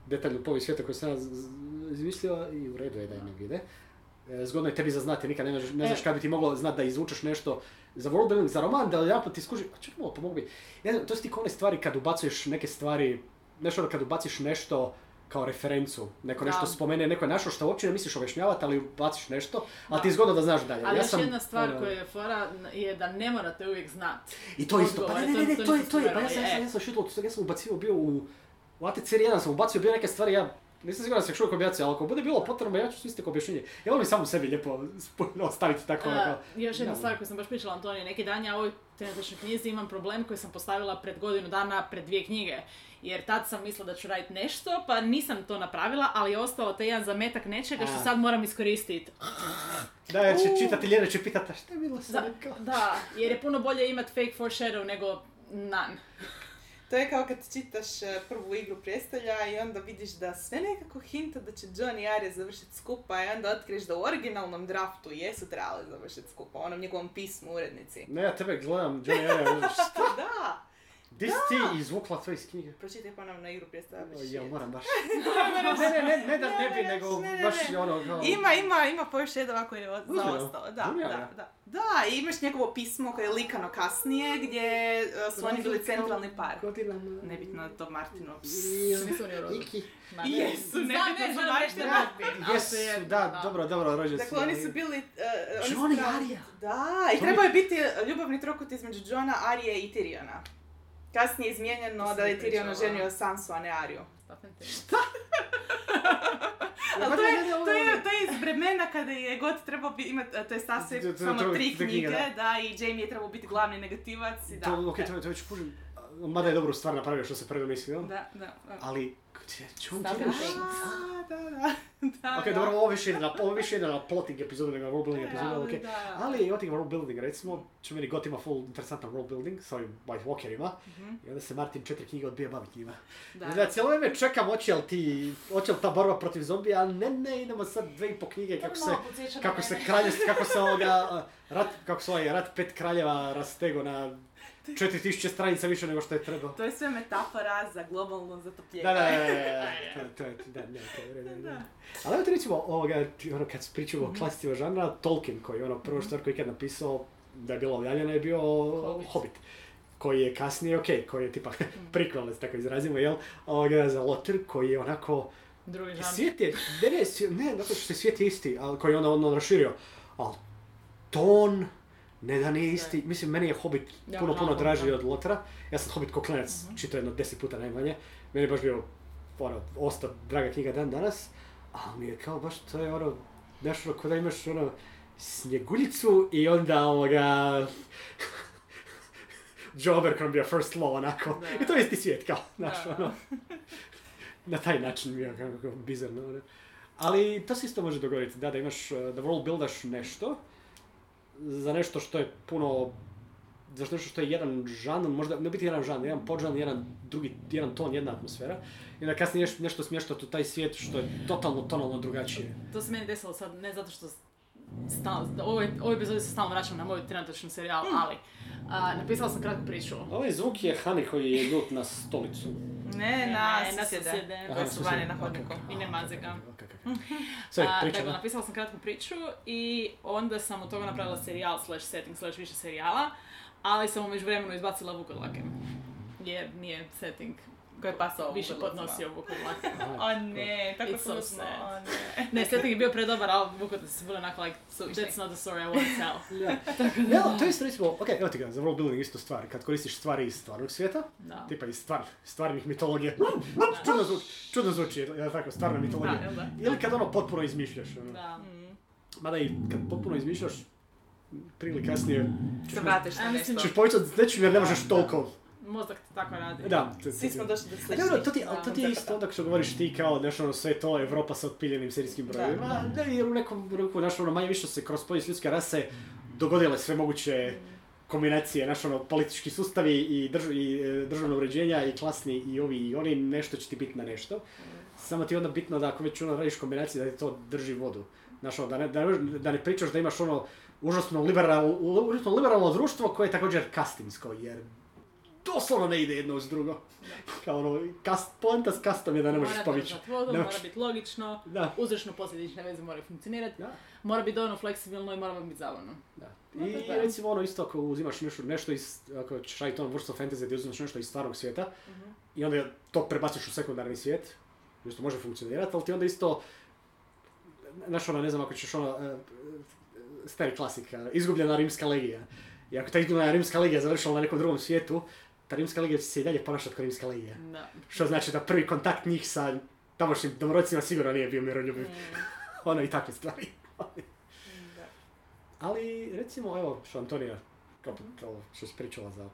detaljnu povijest svijeta koju sam ja izmislio i u redu je da je ne vide. E, Zgodno je tebi za znati, nikad ne, znaš- ne znaš E. kad bi ti moglo znati da izvučeš nešto za world building, za roman, da jedan ti skuži, a čekaj malo, pomogu mi. Ne znam, to su ti one stvari kad ubacuješ neke stvari, znaš ono kad ubaciš nešto kao referencu, neko Da. nešto spomene, neko je našao što uopće ne misliš objašnjavati, ali ubaciš nešto, ali ti je zgodno da znaš dalje. Ali ja još sam, jedna stvar ono, koja je fora je da ne morate uvijek znati. I to isto, pa ne, ne, ne, to- ne, to to je, to je, pa ja sam, ja sam, ja sam ubacio bio u, u ATC 1 sam ubacio bio neke stvari, ja Nisam siguran da se čuo kombinacija, ali ako bude bilo potrebno, ja ću sve isto objašnjenje. Ja volim samo sebi lijepo ostaviti tako. Onako, još jedna ja, stvar koju sam baš pričala Antoniji neki dan, ja u ovoj trenutačnoj knjizi imam problem koji sam postavila pred godinu dana pred dvije knjige. Jer tad sam mislila da ću raditi nešto, pa nisam to napravila, ali je ostao taj jedan zametak nečega što sad moram iskoristiti. Da, jer će čitati Ljena će pitati, "A šta je bilo Da, sad? Kao- da, jer je puno bolje imati fake foreshadow nego none. To je kao kad čitaš e, prvu igru prijestolja i onda vidiš da sve nekako hinta da će John i Arya završiti skupa i onda otkriješ da u originalnom draftu jesu trebali završiti skupa, onom njegovom pismu urednici. Ne, ja tebe gledam, Johnny Arya, šta? Da! Di si ti izvukla to iz knjige? Pročitaj ponovno igru baš Ja je. moram baš. Ne, ne, ne, ne da ne bi, Ne, nego ne, ne, baš ne. ono kao... Ima, ima, ima foreshadova koji je zaostao. Da, da, da. Da, i imaš njegovo pismo koje je likano kasnije gdje e, su oni bili centralni par. Godinama. Nebitno je to Martinov. Nisu oni rodili. Iki. Ma, Jesu, Znam, nebitno ne, su znam reći da važni. je Martin, ali Jesu, da, dobro, dobro, rođen Dakle, oni su bili... e, oni su John i Arya. Da, i trebao je biti ljubavni trokut između Johna, Arije i Tyriona. Kasnije je izmijenjeno da je Tyrion oženio Sansu, a ne Ariju. Stefan te. Ali to je, to, je, to je iz vremena kada je god trebao bi imat, to je to- samo tri knjige, da. i Jamie je trebao biti glavni negativac i da. To, ok, to, to već pužim. Mada je dobru stvar napravio što se predomislio. Da, da, da. Ali, gdje, things. Da, da, da. da, Ok, da. dobro, ovo više ide na, ovo više ide na plotting epizodu nego na world building epizodu, Da, ok. da. Ali od tih world building, recimo, će meni God ima full interesantan world building s ovim White Walkerima Mhm. i onda se Martin četiri knjige odbija baviti njima. Da. Da, da cijelo vrijeme čekam hoće li ti, hoće li ta borba protiv zombija, ali ne, ne, idemo sad dve i po knjige kako se, kako se kraljevstvo, kako se ovoga, rat, kako se ovaj rat pet kraljeva rastego na 4000 stranica više nego što je trebalo. To je sve metafora za globalno zatopljenje. Da, da, da, da, da, to, to, da, ne, to redu, da. Ali evo ti recimo, ovoga, ono, kad pričamo o klasicima žanra, Tolkien, koji je ono prvo stvar koji je ikad napisao, da je bilo objavljeno, je bio Hobbit. Hobbit. Koji je kasnije, ok, koji je tipa prikval, da se tako izrazimo, jel? Ovoga, za Lotter, koji je onako, Drugi žanr. svijet je, ne, ne, ne, zato što je svijet je isti, ali koji je onda ono raširio, ali ton, ne da nije isti, mislim, meni je Hobbit Ja, puno, puno draži od Lotera. Ja sam Hobbit ko klinac čitao jedno deset puta najmanje. Meni je baš bio, ono, ostao draga knjiga dan danas. Ali mi je kao baš, to je ono, znaš, ono, ko da imaš ono, snjeguljicu i onda ovoga... Joe Abercrombie First Law, onako. Da. I to je isti svijet, kao, znaš, ono. Na taj način mi je kako, bizarno, ono. Ali to se isto može dogoditi, da, da imaš, da world buildaš nešto, za nešto što je puno za nešto što je jedan žanr, možda ne biti jedan žanr, jedan podžanr, jedan drugi, jedan ton, jedna atmosfera. I onda kasnije neš- nešto smještati u taj svijet što je totalno tonalno drugačije. To se meni desilo sad, ne zato što stal, ovoj, ovoj epizodi se stalno vraćam na moj trenutačni serijal, ali a, napisala sam kratku priču. Ovaj zvuk je Hani koji je ljut na stolicu. Ne, na Ne, na susjede. Koji su vani na hodniku. I ne maze ga. Sve, A, priča, dakle, da. napisala sam kratku priču i onda sam od toga napravila serijal slash setting slash više serijala, ali sam u međuvremenu izbacila Vukodlake. Jer nije setting Koji je pasao više podnosio Vukodlake. O ne, tako It's so ne. ne, je bio predobar, ali Vukodlaci su bili onako like, Suvišni. that's not the story I want to tell. Ja. Ja, to je isto recimo, ok, evo ti ga, za world building isto stvar, kad koristiš stvari iz stvarnog svijeta, Da. tipa iz stvar, stvarnih mitologija, čudno zvuči, čudno zvuči, je li tako, stvarna mitologija. Da, da? Ili kad ono potpuno izmišljaš, ono. Da. Mada i kad potpuno izmišljaš, prije ili kasnije Se vratiš na Ja nešto. ćeš povećati s nečim jer ne možeš toliko. Mozak ti tako radi. Da, to- Svi to- smo došli do sličnih dobro, to ti, to ti je isto onda što govoriš ti kao, znaš, ono, sve to Evropa sa otpiljenim serijskim brojevima. Da. Ne, jer u nekom ruku, znaš, ono, manje više se kroz povijest ljudske rase dogodile sve moguće kombinacije, znaš, ono, politički sustavi i, drž, i e, državno uređenja i klasni i ovi i oni, nešto će ti biti na nešto. Samo ti je onda bitno da ako već ono radiš kombinacije da ti to drži vodu. Znaš, ono, da ne, da, ne, da ne pričaš da imaš ono užasno liberal, užasno liberalno društvo koje je također kastinsko, jer doslovno ne ide jedno uz drugo. Kao ono, kast, poanta s kastom je da ne možeš mora povići. držati vodu, mora biti logično, Da, uzročno posljedične veze moraju funkcionirati, da, mora biti dovoljno fleksibilno i mora biti zabavno. da. I da. recimo ono isto ako uzimaš nešto, nešto iz, ako ćeš raditi ono vrstu fantasy gdje uzimaš nešto iz stvarnog svijeta i onda to prebaciš u sekundarni svijet, isto može funkcionirati, ali ti onda isto, znaš ono, ne znam, ako ćeš ono, e, stari klasik, e, izgubljena rimska legija. I ako ta izgubljena rimska legija završila na nekom drugom svijetu, ta rimska legija će se i dalje ponašati kao rimska legija. Da. Što znači da prvi kontakt njih sa tamošnjim domorocima sigurno nije bio miroljubiv. ono i takve stvari. Da. Ali, recimo, evo, što Antonija, kao to što si pričala za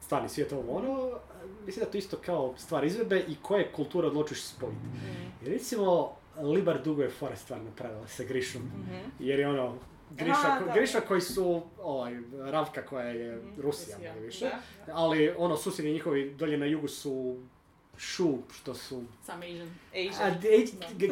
stvarni svijet ovo ono, mislim da to isto kao stvar izvedbe i koje kulture odlučiš spojiti. Mm. Recimo, Libar dugo je fora stvar napravila sa Grišom, Mhm. jer je ono, Griša, Aha, Griša koji su, ovaj, Ravka koja je Mhm, Rusija, Rusija, više, Da. ali ono, susjedi njihovi dolje na jugu su Šu, što su Sam Asian. Asia. A,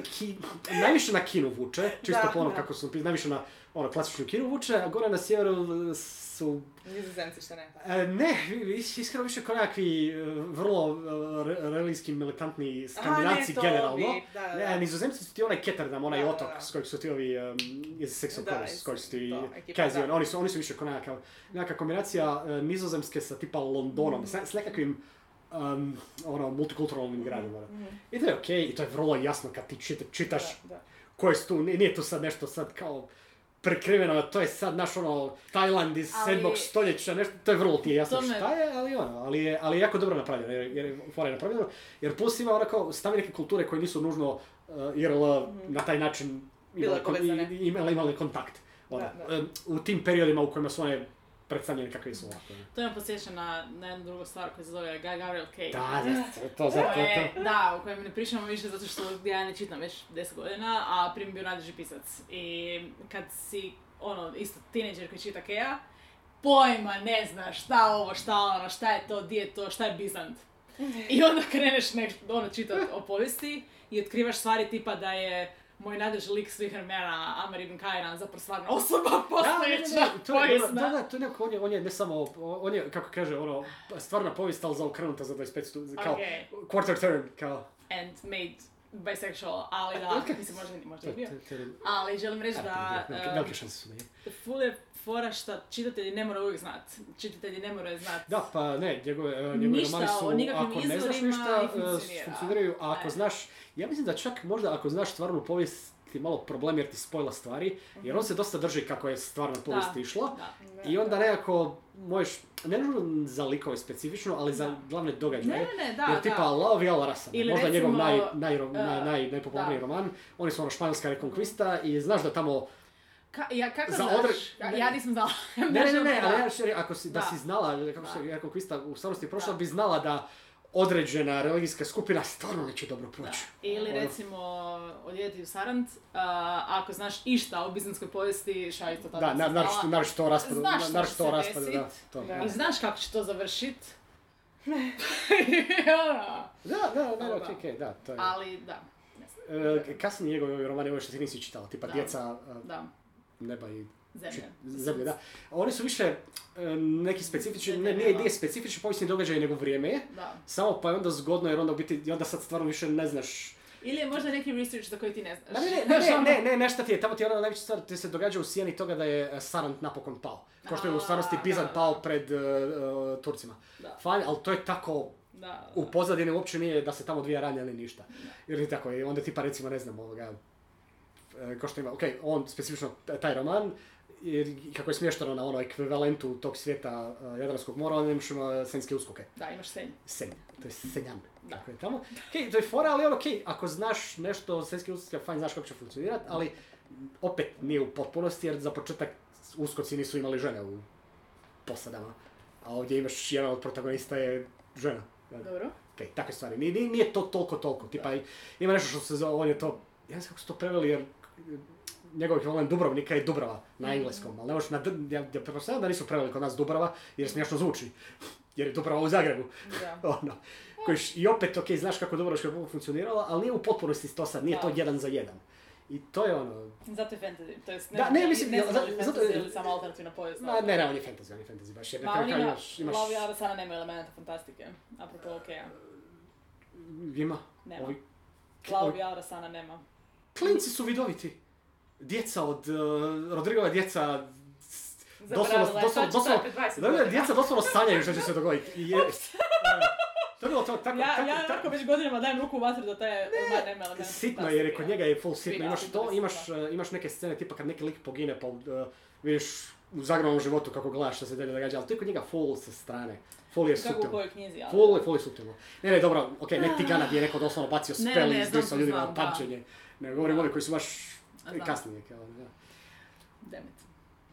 ki, najviše na kinu vuče, čisto Da, po ono da. kako su, najviše na ono klasičnu kinu vuče, a gore na sjeveru su, Nizozemci što ne. e, ne, is- iskreno više kao nekakvi e, vrlo e, re- religijski militantni skandinavci to generalno. ovi, da, da, da. Ne, nizozemci su ti onaj Ketterdam, onaj Da, da, otok da. s kojeg su ti ovi um, iz Sex of Da, Colors, s kojeg su ti da. oni su, oni su više kao nekakav, nekakva kombinacija nizozemske sa tipa Londonom, s, s nekakvim um, ono, multikulturalnim gradima. Mhm. I to je okej, i to je vrlo jasno kad ti čita- čitaš Da, da. koje su tu, nije to sad nešto sad kao prekriveno, to je sad naš ono Tajland iz Ali- sedmog stoljeća, nešto, to je vrlo ti je jasno me- šta je, ali ono, ali je, ali je jako dobro napravljeno, jer, jer je fora je napravljeno, jer plus ima onako, stavi neke kulture koje nisu nužno uh, IRL na taj način imale, kon- imale, imale kontakt. Ono, Da, da. em, u tim periodima u kojima su one predstavljene kakve su ovako. To me posjeća na, na jednu drugu stvar koja se zove Guy Gabriel Kay. Da, da, to, zato, To je- to. da, o kojem ne pričamo više zato što ja ne čitam već 10 godina, a prim bio najdraži pisac. I kad si, ono, isto tineđer koji čita Keja, pojma ne znaš šta ovo, šta ono, šta je to, di je to, šta je Bizant. I onda kreneš nek, ono, čitati o povijesti i otkrivaš stvari tipa da je moj najdraži lik svih vremena, Amar ibn Kajran, zapravo stvarna osoba postojeća, povijesna. da, da, to je nekako, on je, on je ne samo, on je, kako kaže, ono, stvarna povijest, ali zaokrenuta za 25 stu, kao, Okej. quarter turn, kao. and made bisexual, ali da, Ok. mislim možda, možda je bio. Ali želim reći da velike, šanse su ful je fora šta čitatelji ne moraju uvijek znat. Čitatelji ne moraju znat. Da, pa ne, njegove, e, njegovi Ništa romani su, ako ne znaš ništa, e, funkcionira. funkcioniraju, a ako E. znaš, ja mislim da čak možda ako znaš stvarnu povijest, ti malo problem jer ti spojila stvari, jer on se dosta drži kako je stvarna povijest Da. išla. Da. I onda nekako možeš, ne nužno za likove specifično, ali za Da. glavne Ne, događaje. ne, ne, da, Jer tipa da. Love Rasa, Ili možda njegov recimo, naj, naj, uh, naj, naj, najpopularniji roman. Oni su ono španjolska rekonkvista i znaš da tamo... Ka, ja, kako Za znaš? odre- Ja, ne. ja nisam znala. Ne, ne, ne, ne, Da. ali ja što ako si, da, Da. si znala kako se Da. rekonkvista u stvarnosti prošla, Da. bi znala da određena religijska skupina stvarno neće dobro Da. proći. Ili Ono. recimo Odjedeti u Sarant, a, ako znaš išta o bizanskoj povijesti, šalj to tada Da, na, naročito, naročito o raspadu, Znaš što naročito će o se raspadu, da. To. Da. I znaš kako će to završit. Da, da, da, Da. okej, okej, da, to je. Ali da, E, kasnije njegovi ovi romani, ovo što ti nisi čitala, tipa Da. djeca e, da, neba i zemlje. zemlje, da. Oni su više e, neki specifični, ne, nije, nije specifični povijesni događaj, nego vrijeme je. Da. Samo pa je onda zgodno jer onda u biti, onda sad stvarno više ne znaš. Ili je možda neki research za koji ti ne znaš. Ne, ne, ne, ne, ne, ne, nešto ti je, tamo ti je ona najveća stvar, ti se događa u sjeni toga da je e, Sarant napokon pao. Kao što je u stvarnosti Bizant pao pred e, Turcima. Da. Fajn, ali to je tako Da, da. u pozadini uopće nije da se tamo dvije ranje ili ništa. Ili tako, i onda tipa recimo, ne znam, ovoga, e, ko što ima, ok, on specifično taj roman, jer kako je smješteno na ono ekvivalentu tog svijeta uh, Jadranskog mora, on imaš ono, senjske uskoke. Da, imaš senj. Senj, to je senjan. Da. Tako je tamo. Ok, to je fora, ali ono, ok, ako znaš nešto o senjske uskoke, fajn, znaš kako će funkcionirati, ali opet nije u potpunosti, jer za početak uskoci nisu imali žene u posadama. A ovdje imaš, jedan od protagonista je žena. Dobro. Ok, takve stvari. Nije, nije to toliko, toliko. Tipa, ima nešto što se zove, on je to, ja ne znam kako su to preveli, jer njegov ekvivalent Dubrovnika je Dubrava na engleskom, ali ne možeš na, ja, ja da nisu preveli kod nas Dubrava, jer smiješno zvuči. Jer je Dubrava u Zagrebu. Da. ono. Kojiš, I opet, ok, znaš kako Dubrovačka republika funkcionirala, ali nije u potpunosti to sad, nije to Da. jedan za jedan. I to je ono, Zato je fantasy, to jest Da, ne, mislim, ne je zato- fantasy ili samo alternativna povijest. ma, ne, ne, on je fantasy, on je fantasy baš, jer na kraju ima, imaš, imaš, Yara sada nema elementa fantastike, apropo okeja. ima, Nema. ovi, sana nema. Klinci su vidoviti. Djeca od, uh, Rodrigova djeca, doslovno, doslovno, doslovno, sad pred 20 da, djeca doslovno sanjaju što će se dogoditi. I je, to je bilo to, tako, Ja, tako, ja tako, onako već godinama dajem ruku u vatru da taj roman nema elementa Sitno jer je kod njega je full sitno, imaš to, imaš, uh, imaš neke scene tipa kad neki lik pogine pa uh, vidiš u zagrebanom životu kako gledaš što se dalje događa, ali to je kod njega full sa strane. Full je kako u kojoj knjizi, ali... Full je, full je suptilno. Ne, ne, dobro, okej, nek ti Ganad je neko doslovno bacio Ne, spell ne, i ne, izbrisao ljudima pamćenje. Ne, govorim Da. oni koji su baš Znam. kasnije, kao, da. Damn it.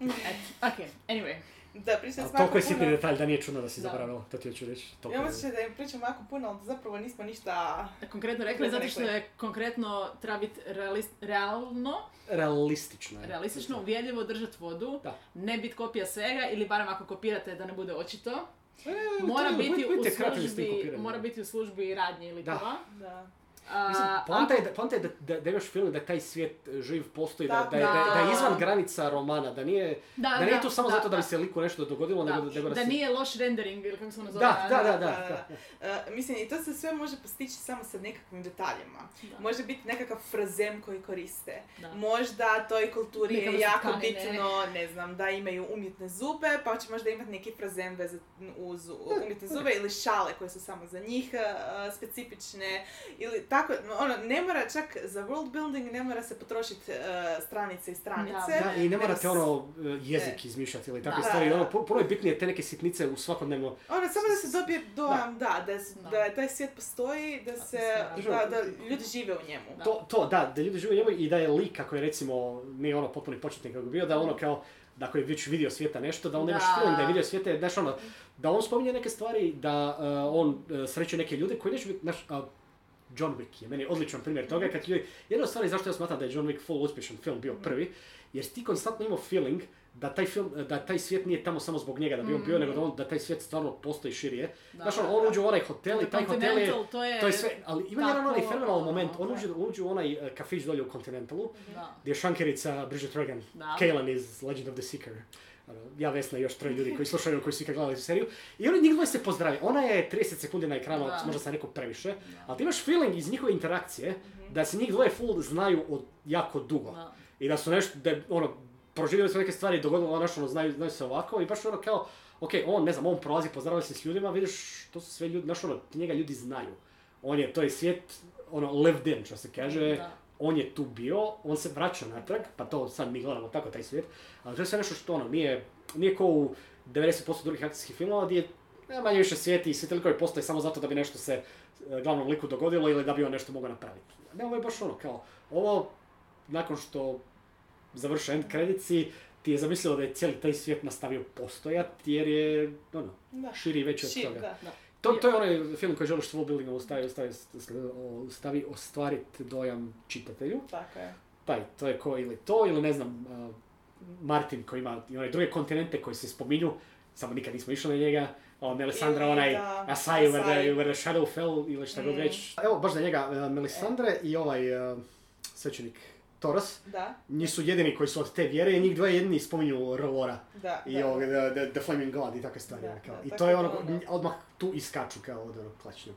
Et, ok, anyway. Da, pričam Ali s jako toliko je sitni puno. detalj da nije čudno da si zaboravila, to ti hoću reći. Toliko je- osjećaj da im pričam jako puno, ali zapravo nismo ništa... Konkretno rekli, zato što je konkretno treba biti realist, realno, Realistično je. realistično, uvjerljivo držati vodu, Da. ne biti kopija svega ili barem ako kopirate da ne bude očito. E, Mora je- biti u službi, mora biti u službi radnje ili Da. toga. Da. A, Mislim, poanta ako- je, da, poanta je da, da, da imaš film da taj svijet e, živ postoji, da, Da, da, je, da, je- izvan granica romana, da nije, Da, da, nije da, to samo da, zato da bi se liku nešto dogodilo, Da, nego, da, da nije loš rendering ili kako se ono zove. Da, da, da, da, Da, da. E, mislim, i to se sve može postići samo sa nekakvim detaljima. Da. Može biti nekakav frazem koji koriste. Da. Možda toj kulturi je jako bitno, ne znam, da imaju umjetne zube, pa će možda imati neki frazem vezan uz umjetne zube ili šale koje su samo za njih e, specifične. Ili tako, ono, ne mora čak za world building ne mora se potrošiti e, stranice i stranice. Da. Da, i ne morate ono e, jezik izmišljati ili takve Da. stvari. Ono, puno je bitnije te neke sitnice u svakodnevno. Ono, samo da se dobije dojam, da, da, Da. da taj svijet postoji, da se, da, da ljudi žive u njemu. Da. To, to, da, da ljudi žive u njemu i da je lik kako je recimo, nije ono potpuni početnik kako bi bio, da ono kao, da ako je već vidio svijeta nešto, da on Da. feeling da je vidio svijeta, znaš ono, da on spominje neke stvari, da uh, on uh, sreće neke ljude koji neće biti, znaš, a, John Wick je meni odličan primjer toga, kad ljudi, jedna od stvari zašto ja smatram da je John Wick full uspješan film bio prvi, jer ti konstantno imao feeling da taj film, da taj svijet nije tamo samo zbog njega da bi on bio, nego da, on, da taj svijet stvarno postoji širije. Da, Znaš, ono, on da. uđe u onaj hotel i taj hotel je... To je... To je sve, ali ima jedan onaj tako, fenomenalan moment, on ono, uđe, uđe u onaj eh, kafić dolje u Continentalu, Da. gdje je šankerica Bridget Regan, Da. Kaelan iz Legend of the Seeker. Ono, Ja, Vesna i još troje ljudi koji slušaju, koji su ikad gledali seriju. I oni njih dvoje se pozdravi. Ona je 30 sekundi na ekranu, Da. možda sam rekao previše, ali ti imaš feeling iz njihove interakcije da se njih dvoje full znaju od jako dugo. Da. I da su nešto, da je, ono, proživjeli su neke stvari, dogodilo ono, znaš, ono, znaju, znaju se ovako i baš ono kao, ok, on, ne znam, on prolazi, pozdravlja se s ljudima, vidiš, to su sve ljudi, znaš, ono, njega ljudi znaju. On je, to je svijet, ono, lived in, što se kaže, Da. On je tu bio, on se vraća natrag, pa to sad mi gledamo tako taj svijet, ali to je sve nešto što, ono, nije, nije ko u 90% drugih akcijskih filmova gdje je manje više svijet i svi ti likovi postoje samo zato da bi nešto se e, glavnom liku dogodilo ili da bi on nešto mogao napraviti. Ne, ovo je baš ono, kao, ovo, nakon što završe end kredici, ti je zamislilo da je cijeli taj svijet nastavio postojati jer je, ono, Da. širi i veći od toga. da. Da. To, to je onaj film koji želiš s world buildingom stavi, stavi, stavi ostvariti dojam čitatelju. Tako je. Taj, to je ko ili to, ili ne znam, uh, Martin koji ima i one druge kontinente koji se spominju, samo nikad nismo išli na njega, o, Melisandra, Ili onaj da, Asai, where the, Asai. where the shadow fell, ili šta god Mm. već. Evo, baš za njega, uh, Melisandre i ovaj uh, svećenik Toros, Da, njih su jedini koji su od te vjere i njih dvoje jedini spominju R'hllora da, i da. ovog, the, the, the Flaming God i takve stvari. Da, ono, kao. da, I to je da ono, odmah tu iskaču kao od onog klačnog.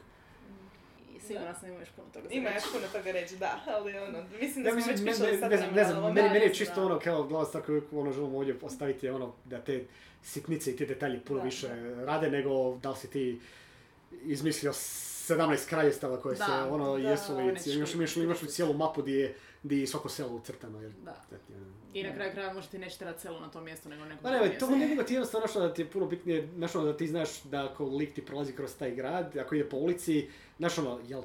I sigurno sam ima još puno toga Ima još puno toga reći, da, ali ono, mislim da Ja smo već ne, pričali ne, sad ne, znam, ne znam, meni, je da, čisto da. ono kao glavna stvar koju ono želimo ovdje postaviti je ono da te sitnice i te detalji puno Da, više rade nego da li si ti izmislio 17 kraljestava koje se Da, ono da, jesu li, one imaš, imaš, imaš li cijelu mapu gdje je, je svako selo ucrtano. Jer, Da. ono, I na kraju kraja možda ti neće trebati selo na tom mjestu nego neko Pa ne, to ne nego ti jednostavno što da ti je puno bitnije, znaš ono da ti znaš da ako lik ti prolazi kroz taj grad, ako ide po ulici, znaš ono, jel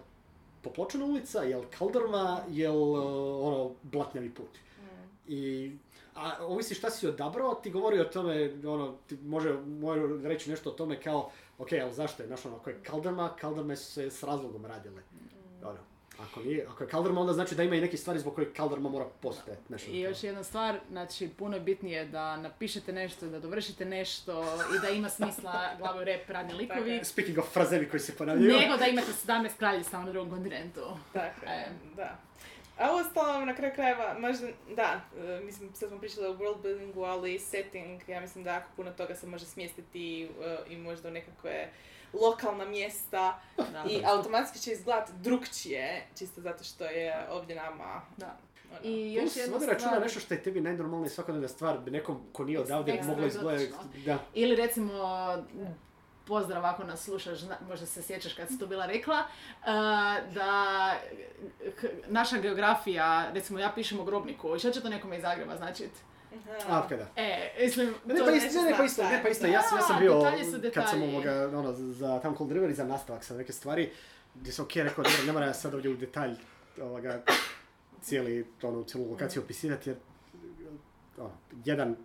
popločena ulica, jel kaldrma, jel uh, ono blatnjavi put. Mm. I, a ovisi šta si odabrao, ti govori o tome, ono, ti može, može reći nešto o tome kao, ok, ali zašto je, znaš ono, ako je kaldrma, kaldrme su se s razlogom radile. Ono, ako, nije, ako je kaldrma, onda znači da ima i neke stvari zbog kojih kaldrma mora postojati. Ono, I još jedna stvar, znači puno je bitnije da napišete nešto, da dovršite nešto i da ima smisla glavu rep radni likovi, Speaking of frazevi koji se ponavljaju. nego da imate 17 kraljestava na drugom kontinentu. Tako je, E. da. A uostalom, na kraju krajeva, možda, da, e, mislim, sad smo pričali o world buildingu, ali setting, ja mislim da jako puno toga se može smjestiti e, i možda u nekakve lokalna mjesta Da. i automatski će izgledati drugčije, čisto zato što je ovdje nama, Da. ono, I Plus, još jedna vodi računa stvar, nešto što je tebi najnormalnija svakodnevna stvar, bi nekom ko nije odavde moglo izgledati. Da. ili recimo pozdrav ako nas slušaš, možda se sjećaš kad si to bila rekla, uh, da naša geografija, recimo ja pišem o grobniku, što će to nekome iz Zagreba značit? A, kada? E, mislim, Ne, to pa isto, ne, ne, pa isto, ne, je. pa isto, ja sam, ja sam bio, kad sam ovoga, ono, za Town Called River i za nastavak sam neke stvari, gdje sam ok rekao, dobro, ne moram ja sad ovdje u detalj, ovoga, cijeli, ono, cijelu lokaciju opisivati, jer, ono, jedan,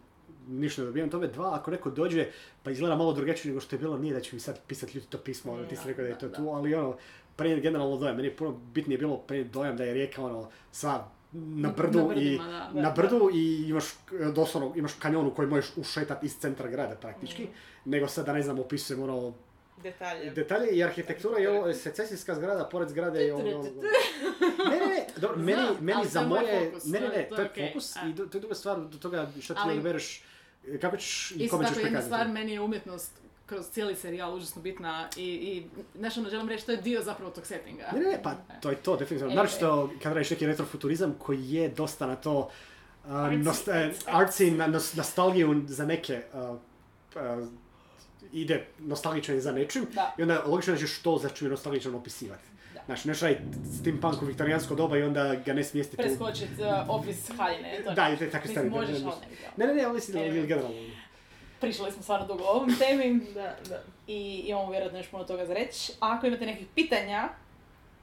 ništa ne dobijem tome, dva, ako neko dođe, pa izgleda malo drugačije nego što je bilo, nije da će mi sad pisati ljudi to pismo, ono, ti si rekao da je to da, tu, ali ono, prenijeti generalno dojam, meni je puno bitnije bilo prenijeti dojam da je rijeka, ono, sva na brdu Na i brdima, da. Da, na brdu i imaš e, doslovno imaš kanjon u koji možeš ušetati iz centra grada praktički, Mm. nego sad da ne znam opisujem ono Detalje. detalje i arhitektura i ovo secesijska zgrada pored zgrade je ono... Ne, ne, ne, dobro, meni, Znam, meni ali za je moje, fokus, ne, ne, ne, to je je okej, fokus i to je druga stvar do toga što ti odabereš, kako ćeš i Isto kome ćeš tako jedna prikazati. stvar, meni je umjetnost kroz cijeli serijal užasno bitna i, i znaš ono, želim reći, to je dio zapravo tog settinga. Ne, ne, ne, pa to je to, definitivno. E, Naročito kad radiš neki retrofuturizam koji je dosta na to uh, Artsy, nost- artsy. artsy, na nos- nostalgiju za neke uh, uh, ide nostalgičan za nečim Da. i onda logično da ćeš to za čim je nostalgičan opisivati. Da. Znači, neš raditi steampunk u viktorijansko doba i onda ga ne smjestiti u... Preskočit uh, opis haljine, to Da, ne. i te takve stvari. možeš, ne, ne, ali ne ne, ne, ne, ali E. je generalno. Pričali smo stvarno dugo o ovom temi Da, da. i imamo vjerojatno još puno toga za reći. Ako imate nekih pitanja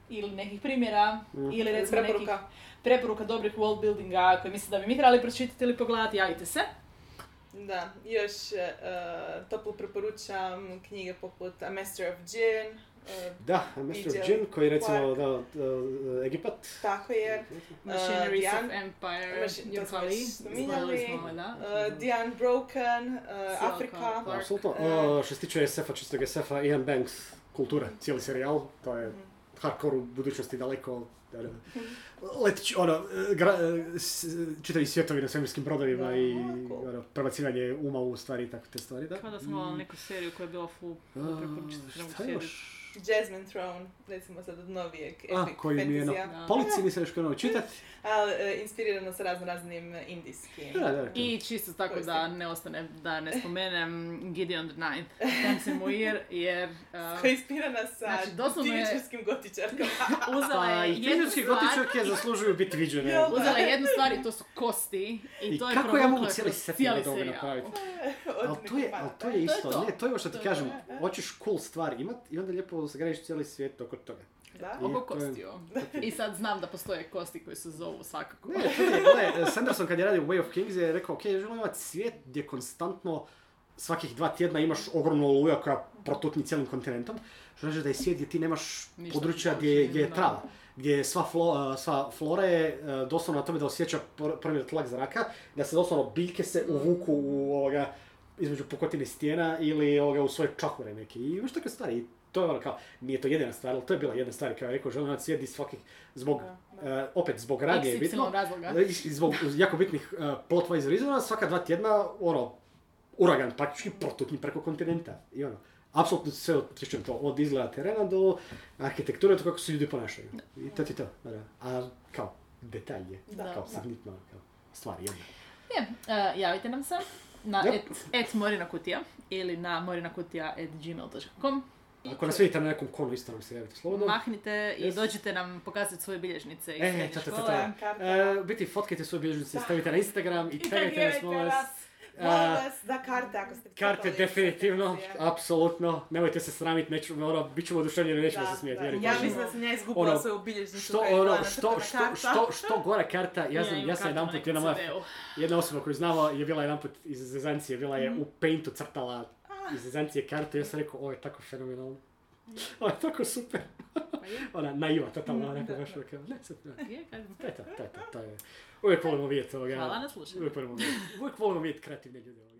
ili nekih primjera Mm. ili recimo nekih Preporuka. preporuka dobrih world buildinga koje mislite da bi mi trebali pročitati ili pogledati, javite se. Da, još uh, toplo preporučam knjige poput A Master of Gin, Da, Mr. Viđa Jin koji je recimo da, da, Egipat. tako je. Machineries Dijan- of Empire, Machi- to smo spominjali. smo, da. Uh, The Unbroken, uh, Afrika. Apsolutno. O, što se tiče SF-a, čistog SF-a, Ian Banks, kultura, cijeli serijal, to je hardcore u budućnosti daleko, da, da, letić, ono, gra, s- čitavi svjetovi na svemirskim brodovima Da, i cool. ono, prebacivanje uma u stvari i tako te stvari, da. Kao da sam gledala neku seriju koja je bila full, preporučiti neku šta seriju. još? Jasmine Throne, recimo sad od novijeg A, epic koji mi je na polici nisam još krenuo čitati. Ali uh, inspirirano sa razno raznim indijskim. Da, da, I čisto tako da ne ostane, da ne spomenem Gideon the Ninth, Temse Muir, jer uh, Koja je inspirana sa Znači, doslovno je- gotičarkama. uzela Pa je jednu stvar, gotičarke zaslužuju biti viđene. Jel uzela je jednu stvar i to su kosti i, I to je kako ja mogu cijeli set ovoga serijal. napraviti? Ali to je, ali to je isto, to. ne, to je ovo što ti To je kažem, to. hoćeš cool stvar imat i onda lijepo sagradiš cijeli svijet oko toga. Da? I Oko to je- kostiju. I sad znam da postoje kosti koji se zovu svakako. Ne, gledaj, Sanderson kad je radio Way of Kings je rekao, ok, želim imati svijet gdje konstantno svakih dva tjedna imaš ogromnu oluja koja protutni cijelim kontinentom, što znači da je svijet gdje ti nemaš Ništa područja ne gdje, gdje je trava, gdje je sva, flo, uh, sva flora je uh, doslovno na tome da osjeća pr- promjer tlak zraka, da se doslovno biljke se uvuku u ovoga, između pukotine stijena ili ovoga, u svoje čahure neke. I imaš takve stvari. To je ono kao, nije to jedina stvar, ali to je bila jedna stvar. Kao je rekao, želim gdje svakih, zbog, uh, opet zbog radnje je bitno. I zbog jako bitnih uh, plot wise reasona, svaka dva tjedna, ono, uragan praktički protutni preko kontinenta. I ono, apsolutno sve otičem to, od izgleda terena do arhitekture, to kako se ljudi ponašaju. I to ti to, da, da. A kao, detalj je, Da, kao da. signitno, kao stvar jedna. Je, uh, javite nam se na Yep. et, et morinakutija ili na morinakutija.gmail.com Ako nas vidite na nekom konu, isto nam se javite slobodno. Mahnite i Yes. dođite nam pokazati svoje bilježnice iz E, srednje to, to, to, škole. to. Karta. E, u biti, fotkajte svoje bilježnice, stavite na Instagram i I tagajte nas, molim nas. vas. Molim vas, da karte ako ste Karte definitivno, apsolutno, nemojte se sramiti, nećemo, ono, bit ćemo oduševljeni, nećemo Da, se smijeti, da. Ja mi. mislim da sam ja izgubila Ono, svoju bilježnicu Što, ono, što, što, karta. što, što gora karta, ja sam, ja sam jedan put, jedna moja, jedna osoba koju znamo je bila jedan put iz Zezancije, bila je u Paintu crtala iz Zezancije kartu i ja sam rekao, ovo je tako fenomenalno. Ovo je tako super. Ona naiva totalno, onako da, baš kao, ne, sad, ne. To je to, to je to, to je. Uvijek volimo vidjeti ovoga. Hvala na slušanju. Uvijek volimo vidjeti kreativne ljude ovoga.